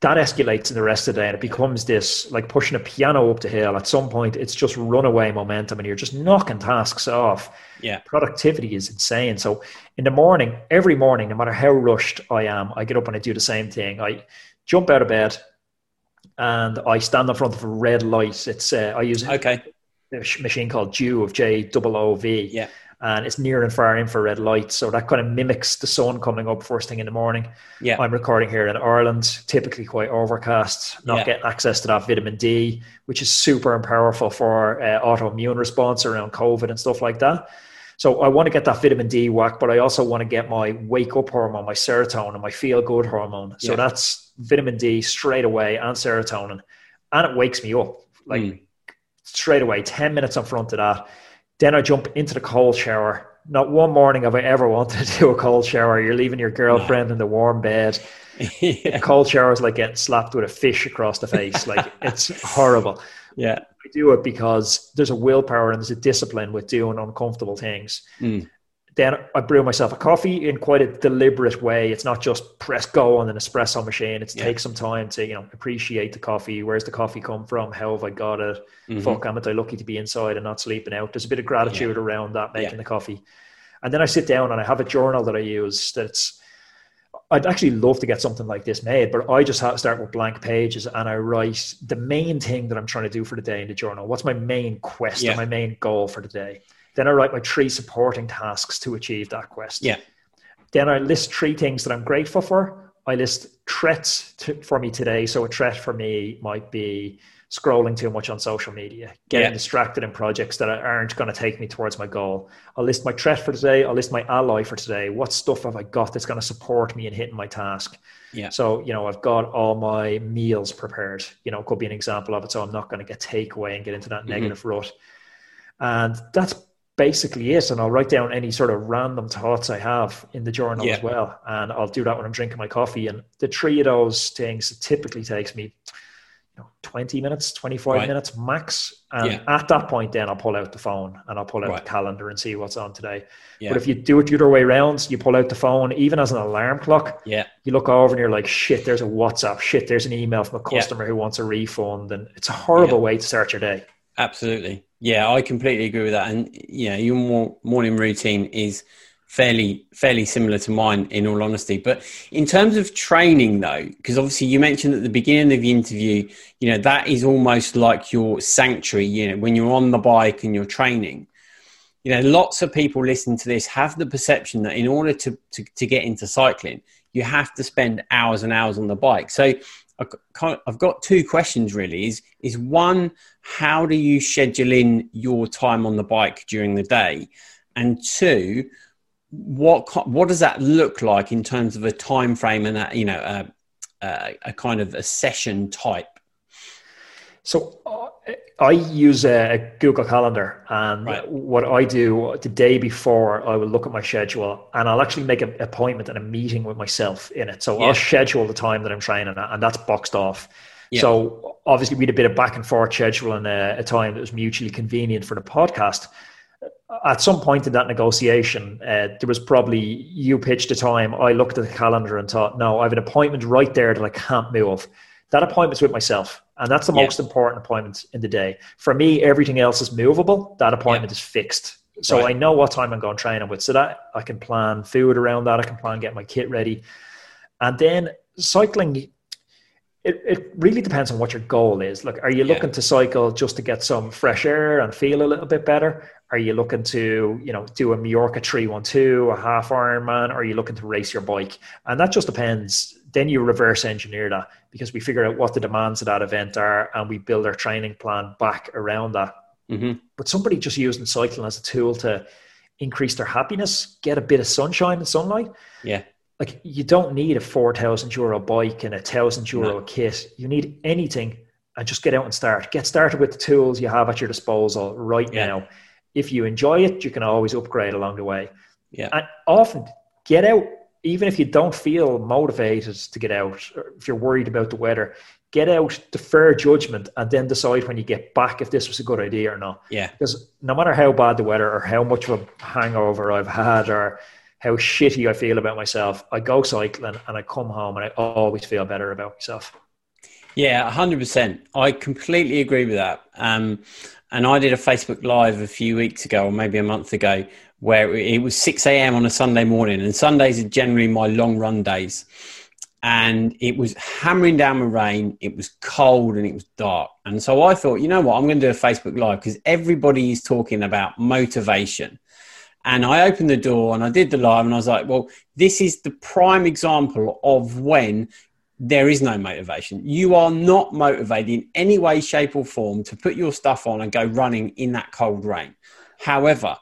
that escalates in the rest of the day and it becomes this like pushing a piano up the hill. At some point, it's just runaway momentum and you're just knocking tasks off. Yeah. Productivity is insane. So in the morning, every morning, no matter how rushed I am, I get up and I do the same thing. I jump out of bed and I stand in front of a red light. It's uh, I use okay. a machine called Joovv of J O O V. Yeah and it's near and far infrared light. So that kind of mimics the sun coming up first thing in the morning. Yeah. I'm recording here in Ireland, typically quite overcast, not yeah. getting access to that vitamin D, which is super powerful for uh, autoimmune response around COVID and stuff like that. So I want to get that vitamin D whack, but I also want to get my wake up hormone, my serotonin, my feel good hormone. So yeah. that's vitamin D straight away and serotonin. And it wakes me up like mm. straight away, 10 minutes in front of that then I jump into the cold shower. Not one morning have I ever *laughs* wanted to do a cold shower. You're leaving your girlfriend in the warm bed. *laughs* yeah. A cold shower is like getting slapped with a fish across the face. Like *laughs* it's horrible. Yeah. I do it because there's a willpower and there's a discipline with doing uncomfortable things. Mm. Then I brew myself a coffee in quite a deliberate way. It's not just press go on an espresso machine. It's yeah. take some time to, you know, appreciate the coffee. Where's the coffee come from? How have I got it? Mm-hmm. Fuck, am I lucky to be inside and not sleeping out? There's a bit of gratitude yeah. around that making yeah. the coffee. And then I sit down and I have a journal that I use that's I'd actually love to get something like this made, but I just have to start with blank pages and I write the main thing that I'm trying to do for the day in the journal. What's my main quest Yeah. or my main goal for the day? Then I write my three supporting tasks to achieve that quest. Yeah. Then I list three things that I'm grateful for. I list threats to, for me today. So a threat for me might be scrolling too much on social media, getting Yeah. distracted in projects that aren't going to take me towards my goal. I'll list my threat for today. I'll list my ally for today. What stuff have I got that's going to support me in hitting my task? Yeah. So, you know, I've got all my meals prepared. You know, could be an example of it. So I'm not going to get takeaway and get into that Mm-hmm. negative rut. And that's basically it. And I'll write down any sort of random thoughts I have in the journal Yeah. as well. And I'll do that when I'm drinking my coffee. And the three of those things typically takes me you know, 20 minutes, 25 Right. minutes max. And Yeah. at that point, then I'll pull out the phone and I'll pull out Right. the calendar and see what's on today. Yeah. But if you do it the other way around, you pull out the phone, even as an alarm clock, Yeah. you look over and you're like, shit, there's a WhatsApp, shit, there's an email from a customer who wants a refund. And it's a horrible way to start your day. Absolutely. Yeah, I completely agree with that. And yeah, your mor- morning routine is fairly fairly similar to mine in all honesty. But in terms of training though, because obviously you mentioned at the beginning of the interview, you know, that is almost like your sanctuary, you know, when you're on the bike and you're training. You know, lots of people listening to this have the perception that in order to, to, to get into cycling, you have to spend hours and hours on the bike. So I've got two questions really. Is is one, how do you schedule in your time on the bike during the day, and two, what what does that look like in terms of a time frame and a, you know a, a, a kind of a session type? So uh, I use a, a Google Calendar, and Right. what I do the day before, I will look at my schedule, and I'll actually make an appointment and a meeting with myself in it. So Yeah. I'll schedule the time that I'm training and that's boxed off. Yeah. So obviously, we had a bit of back and forth scheduling a, a time that was mutually convenient for the podcast. At some point in that negotiation, uh, there was probably you pitched a time. I looked at the calendar and thought, no, I have an appointment right there that I can't move. That appointment's with myself, and that's the Yeah. most important appointment in the day. For me, everything else is movable. That appointment is fixed. So Right. I know what time I'm going training with. So that I can plan food around that. I can plan get my kit ready. And then cycling, it, it really depends on what your goal is. Like, are you Yeah. looking to cycle just to get some fresh air and feel a little bit better? Are you looking to, you know, do a Mallorca 312, a half Ironman? Or are you looking to race your bike? And that just depends. Then you reverse engineer that because we figure out what the demands of that event are and we build our training plan back around that. hmm But somebody just using cycling as a tool to increase their happiness, get a bit of sunshine and sunlight, Yeah, like you don't need a 4000 euro bike and a 1000 euro No. kit. You need anything and just get out and start. Get started with the tools you have at your disposal right Yeah. now. If you enjoy it you can always upgrade along the way. Yeah, and often get out. Even if you don't feel motivated to get out or if you're worried about the weather get out defer judgment and then decide when you get back if this was a good idea or not. Yeah, because no matter how bad the weather or how much of a hangover I've had or how shitty I feel about myself, I go cycling and I come home and I always feel better about myself. yeah. hundred percent. I completely agree with that. Um, and I did a Facebook Live a few weeks ago, or maybe a month ago, where it was six a.m. on a Sunday morning, and Sundays are generally my long run days. and it was hammering down with rain. It was cold and it was dark. And so I thought, you know what, I'm going to do a Facebook Live because everybody is talking about motivation. And I opened the door and I did the live and I was like, well, this is the prime example of when there is no motivation. You are not motivated in any way, shape, or form to put your stuff on and go running in that cold rain. However,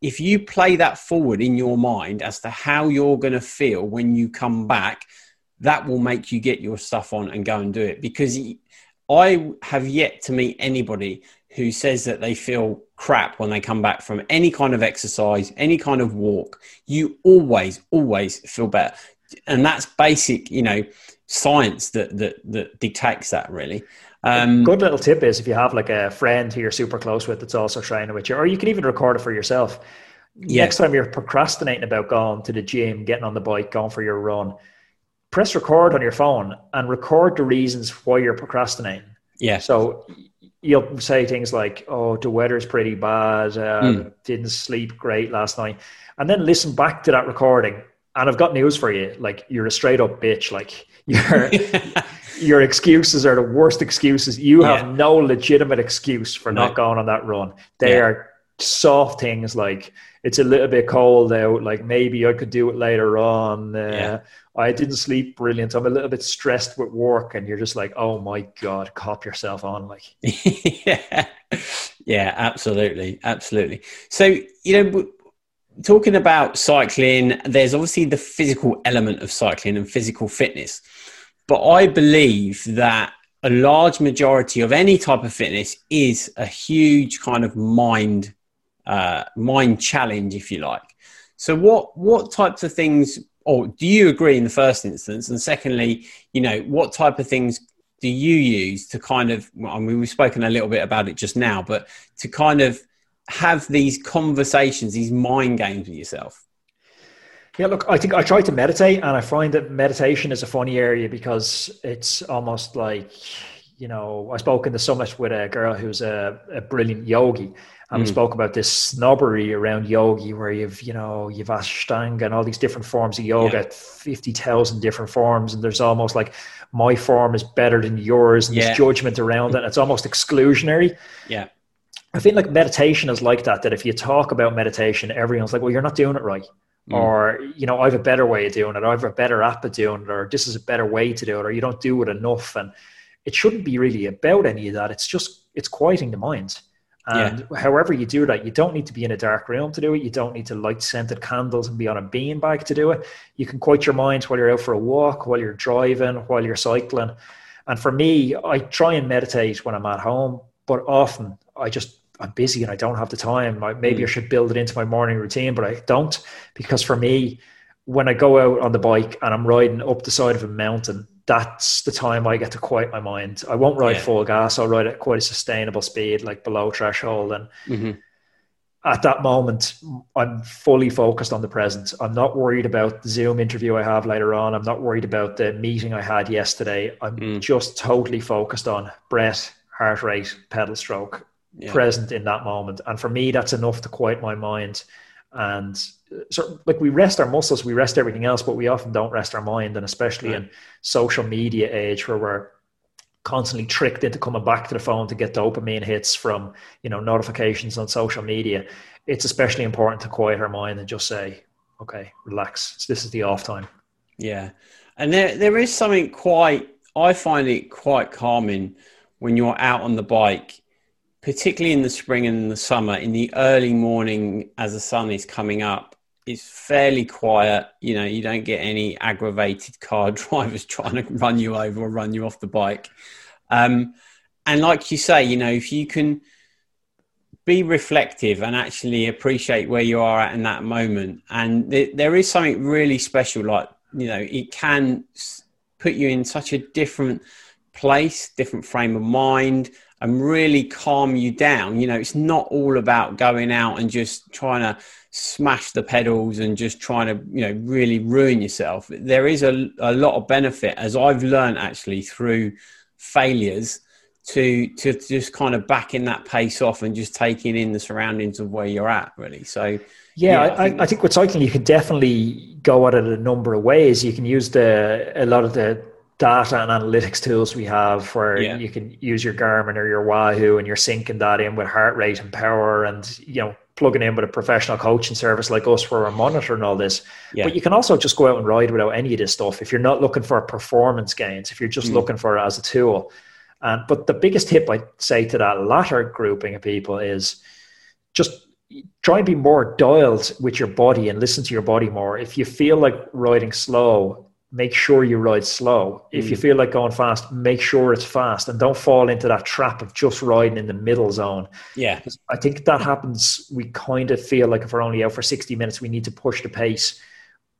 if you play that forward in your mind as to how you're going to feel when you come back, that will make you get your stuff on and go and do it. Because I have yet to meet anybody who says that they feel crap when they come back from any kind of exercise, any kind of walk. You always, always feel better. And that's basic, you know, science that that that dictates that really. Um, Good little tip is if you have like a friend who you're super close with that's also training with you, or you can even record it for yourself. Yeah. Next time you're procrastinating about going to the gym, getting on the bike, going for your run, press record on your phone and record the reasons why you're procrastinating. yeah, So you'll say things like, "Oh, the weather's pretty bad. Uh, Mm. Didn't sleep great last night," and then listen back to that recording and I've got news for you. Like you're a straight up bitch. Like *laughs* your your excuses are the worst excuses. You have yeah. no legitimate excuse for no. not going on that run. They yeah. are soft things like it's a little bit cold out. Like maybe I could do it later on. Uh, yeah. I didn't sleep brilliant. I'm a little bit stressed with work, and you're just like, oh my god, cop yourself on, like. *laughs* yeah, yeah, absolutely, absolutely. So you know, talking about cycling, there's obviously the physical element of cycling and physical fitness, but I believe that a large majority of any type of fitness is a huge kind of mind uh, mind challenge, if you like. So, what what types of things, or do you agree in the first instance? And secondly, you know, what type of things do you use to kind of? I mean, we've spoken a little bit about it just now, but to kind of have these conversations, these mind games with yourself. Yeah, look, I think I try to meditate, and I find that meditation is a funny area because it's almost like, you know, I spoke in the summit with a girl who's a, a brilliant yogi, and mm. we spoke about this snobbery around yogi where you've you know you've ashtanga and all these different forms of yoga yeah. 50,000 different forms and there's almost like my form is better than yours and yeah. there's judgment around it it's almost exclusionary yeah I feel like meditation is like that that if you talk about meditation everyone's like well you're not doing it right mm. or you know I have a better way of doing it I have a better app of doing it or this is a better way to do it or you don't do it enough and it shouldn't be really about any of that it's just it's quieting the mind and yeah. however you do that, you don't need to be in a dark room to do it. You don't need to light scented candles and be on a beanbag to do it. You can quiet your mind while you're out for a walk, while you're driving, while you're cycling. And for me, I try and meditate when I'm at home, but often I just I'm busy and I don't have the time. I, maybe mm. I should build it into my morning routine, but I don't because for me, when I go out on the bike and I'm riding up the side of a mountain, that's the time I get to quiet my mind. I won't ride yeah. full gas. I'll ride at quite a sustainable speed, like below threshold. And mm-hmm. at that moment, I'm fully focused on the present. I'm not worried about the Zoom interview I have later on. I'm not worried about the meeting I had yesterday. I'm mm. just totally focused on breath, heart rate, pedal stroke, yeah. present in that moment. And for me, that's enough to quiet my mind and uh, so like we rest our muscles we rest everything else but we often don't rest our mind and especially in social media age where we're constantly tricked into coming back to the phone to get dopamine hits from you know notifications on social media it's especially important to quiet our mind and just say okay relax. This is the off time. Yeah. And there there is something quite i find it quite calming when you're out on the bike particularly in the spring and the summer, in the early morning as the sun is coming up, it's fairly quiet. You know, you don't get any aggravated car *laughs* drivers trying to run you over or run you off the bike. Um, and like you say, you know, if you can be reflective and actually appreciate where you are at in that moment, and th- there is something really special, like, you know, it can put you in such a different place, different frame of mind and really calm you down. You know, it's not all about going out and just trying to smash the pedals and just trying to, you know, really ruin yourself. There is a, a lot of benefit, as I've learned actually through failures, to to just kind of backing that pace off and just taking in the surroundings of where you're at, really. So. Yeah, yeah I, think I, I think with cycling you can definitely go at it a number of ways. You can use the a lot of the data and analytics tools we have where yeah. you can use your Garmin or your Wahoo and you're syncing that in with heart rate and power and you know plugging in with a professional coaching service like us where we're monitoring all this. Yeah. But you can also just go out and ride without any of this stuff if you're not looking for performance gains, if you're just mm. looking for it as a tool. And but the biggest tip I'd say to that latter grouping of people is just try and be more dialed with your body and listen to your body more. If you feel like riding slow, make sure you ride slow. If mm. you feel like going fast, make sure it's fast and don't fall into that trap of just riding in the middle zone. Yeah. I think that happens. We kind of feel like if we're only out for 60 minutes, we need to push the pace.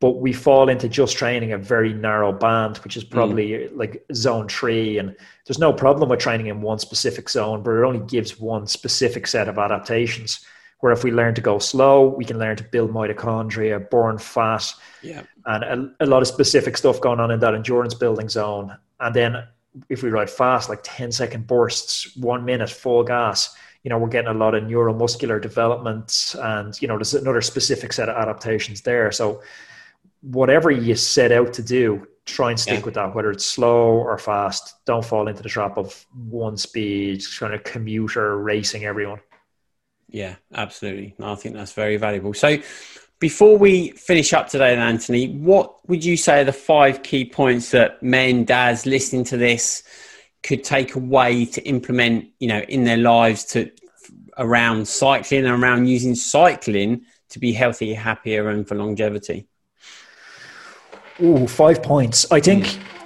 But we fall into just training a very narrow band, which is mm. probably mm. like zone three. And there's no problem with training in one specific zone, but it only gives one specific set of adaptations. Where if we learn to go slow, we can learn to build mitochondria, burn fat, yeah. and a, a lot of specific stuff going on in that endurance building zone. And then if we ride fast, like 10 second bursts, one minute, full gas, you know, we're getting a lot of neuromuscular development and, you know, there's another specific set of adaptations there. So whatever you set out to do, try and stick Yeah. with that, whether it's slow or fast. Don't fall into the trap of one speed, trying to commuter racing everyone. Yeah, absolutely. No, I think that's very valuable. So, before we finish up today, then, Anthony, what would you say are the five key points that men, dads listening to this could take away to implement, you know, in their lives to around cycling and around using cycling to be healthy, happier, and for longevity? Ooh, five points. I think uh,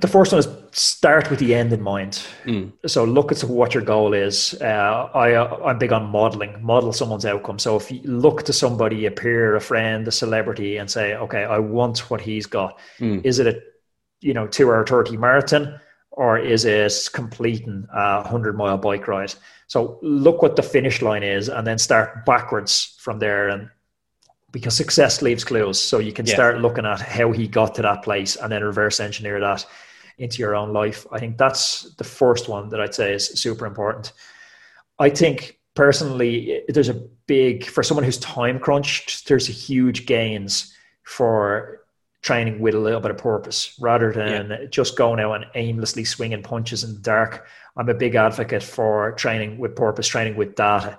the first one is start with the end in mind. So look at what your goal is. Uh, I uh, I'm big on modeling. Model someone's outcome. So if you look to somebody, a peer, a friend, a celebrity, and say, okay, I want what he's got. Is it a you know two hour thirty marathon? Or is it completing a hundred mile bike ride? So look what the finish line is, and then start backwards from there. And because success leaves clues. So you can Yeah. start looking at how he got to that place and then reverse engineer that into your own life. I think that's the first one that I'd say is super important. I think personally, there's a big, for someone who's time crunched, there's a huge gains for training with a little bit of purpose rather than just going out and aimlessly swinging punches in the dark. I'm a big advocate for training with purpose, training with data.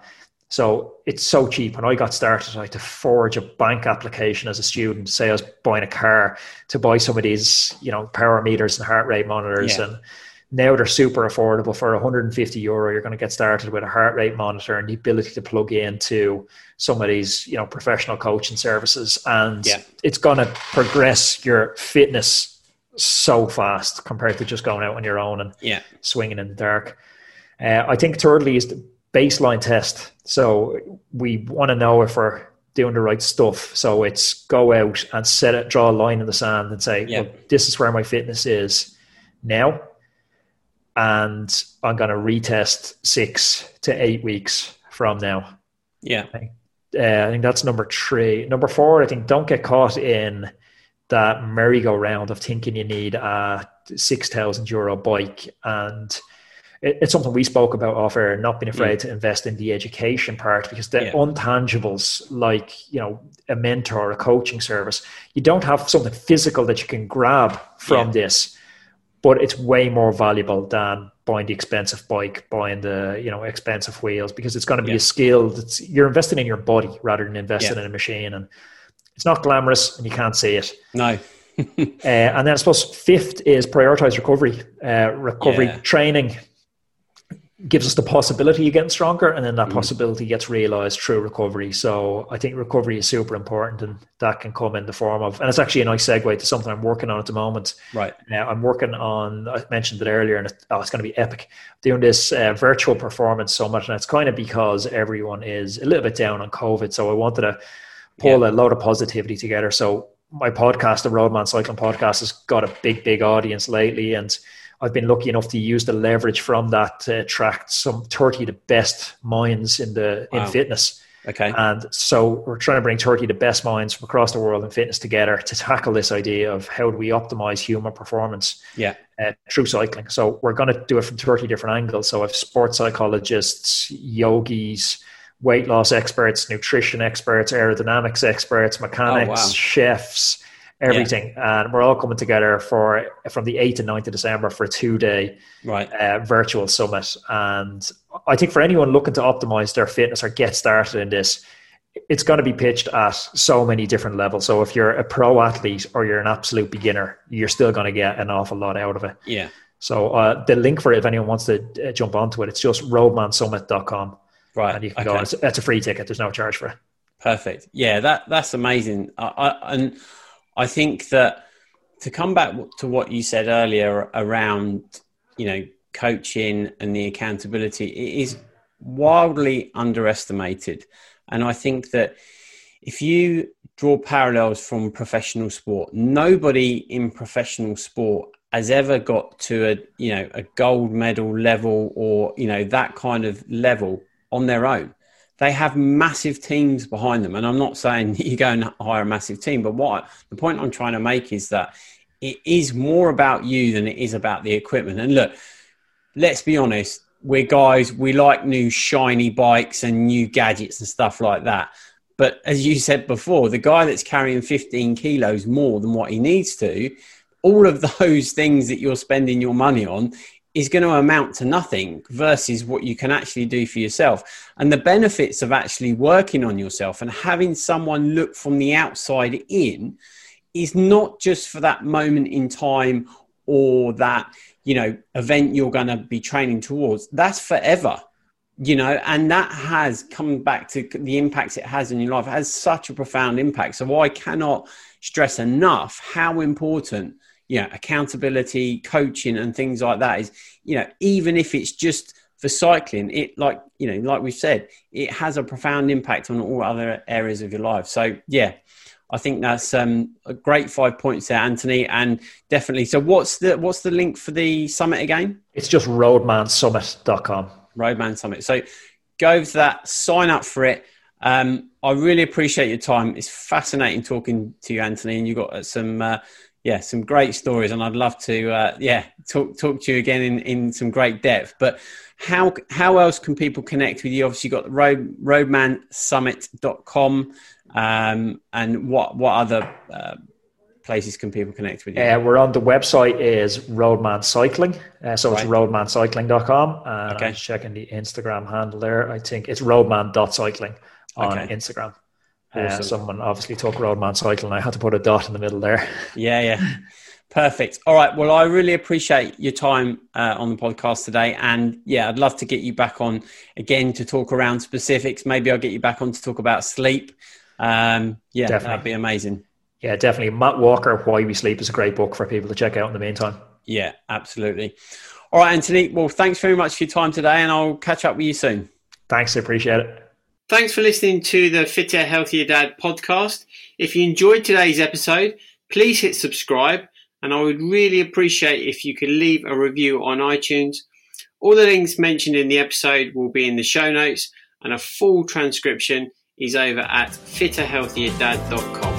So it's so cheap. When I got started, I had to forge a bank application as a student, say I was buying a car to buy some of these, you know, power meters and heart rate monitors. Yeah. And now they're super affordable for 150 euro. You're going to get started with a heart rate monitor and the ability to plug into some of these, you know, professional coaching services. And Yeah. it's going to progress your fitness so fast compared to just going out on your own and Yeah, swinging in the dark. Uh, I think thirdly is the baseline test. So we want to know if we're doing the right stuff. So it's go out and set it, draw a line in the sand and say, well, this is where my fitness is now. And I'm going to retest six to eight weeks from now. yeah, Uh, I think that's number three. Number four, I think don't get caught in that merry-go-round of thinking you need a six thousand euro bike, and it, it's something we spoke about off air. Not being afraid to invest in the education part because the Yeah. untangibles, like you know, a mentor, a coaching service, you don't have something physical that you can grab from Yeah. this, but it's way more valuable than buying the expensive bike, buying the you know expensive wheels because it's going to be Yeah. a skill that's you're investing in your body rather than investing in a machine, and it's not glamorous and you can't see it. no, *laughs* Uh, and then I suppose fifth is prioritize recovery. Uh, recovery Yeah. training gives us the possibility of getting stronger, and then that Mm-hmm. possibility gets realized through recovery. So I think recovery is super important, and that can come in the form of, and it's actually a nice segue to something I'm working on at the moment. right, Now I'm working on. I mentioned it earlier, and it, oh, it's going to be epic. Doing this uh, virtual performance so much and it's kind of because everyone is a little bit down on COVID. So I wanted to pull a lot of positivity together. So my podcast, the Roadman Cycling Podcast, has got a big, big audience lately, and I've been lucky enough to use the leverage from that to attract some 30 of the best minds in the Wow. in fitness. okay, And so we're trying to bring 30 of the best minds from across the world in fitness together to tackle this idea of how do we optimize human performance yeah, uh, through cycling. So we're going to do it from 30 different angles. So I've sports psychologists, yogis, weight loss experts, nutrition experts, aerodynamics experts, mechanics, Oh, wow. chefs, everything. And we're all coming together for from the 8th and 9th of December for a two day right, uh, virtual summit. And I think for anyone looking to optimize their fitness or get started in this, it's going to be pitched at so many different levels. So if you're a pro athlete or you're an absolute beginner, you're still going to get an awful lot out of it. yeah. So uh, the link for it, if anyone wants to uh, jump onto it, it's just roadmansummit.com. Right. And you can okay. go. It's, it's a free ticket. There's no charge for it. Perfect. Yeah, that that's amazing. I, I, and I think that to come back to what you said earlier around, you know, coaching and the accountability, it is wildly underestimated. And I think that if you draw parallels from professional sport, nobody in professional sport has ever got to a you know a gold medal level or you know that kind of level on their own they have massive teams behind them. And i'm not saying *laughs* you go and hire a massive team but what the point i'm trying to make is that it is more about you than it is about the equipment. And look let's be honest we're guys we like new shiny bikes and new gadgets and stuff like that. But as you said before, the guy that's carrying 15 kilos more than what he needs to, all of *laughs* those things that you're spending your money on is going to amount to nothing versus what you can actually do for yourself. And the benefits of actually working on yourself and having someone look from the outside in is not just for that moment in time or that, you know, event you're going to be training towards. That's forever. You know, and that has come back to the impacts it has in your life. It has such a profound impact. So I cannot stress enough how important you know, accountability, coaching, and things like that is, you know, even if it's just for cycling, it like you know, like we've said, it has a profound impact on all other areas of your life. So yeah, I think that's um, a great five points there, Anthony, and definitely. So what's the what's the link for the summit again? It's just roadmansummit.com. Roadman Summit. So go over to that, sign up for it. Um, I really appreciate your time. It's fascinating talking to you, Anthony, and you got some. Uh, yeah, some great stories, and I'd love to, uh, yeah, talk talk to you again in, in some great depth. But how how else can people connect with you? Obviously, you've got the road roadmansummit.com, um, and what what other uh, places can people connect with you? Uh, we're on the website is Roadman Cycling, uh, so right. it's roadmancycling.com, and okay. I'm checking the Instagram handle there. I think it's roadman.cycling on okay. Instagram. Uh, someone obviously took cycle, and I had to put a dot in the middle there. *laughs* Yeah, yeah. Perfect. All right. Well, I really appreciate your time uh, on the podcast today. And yeah, I'd love to get you back on again to talk around specifics. Maybe I'll get you back on to talk about sleep. Um, yeah, definitely. that'd be amazing. Yeah, definitely. Matt Walker, Why We Sleep is a great book for people to check out in the meantime. Yeah, absolutely. All right, Anthony. Well, thanks very much for your time today, and I'll catch up with you soon. Thanks. I appreciate it. Thanks for listening to the Fitter, Healthier Dad podcast. If you enjoyed today's episode, please hit subscribe, and I would really appreciate if you could leave a review on iTunes. All the links mentioned in the episode will be in the show notes, and a full transcription is over at fitterhealthierdad.com.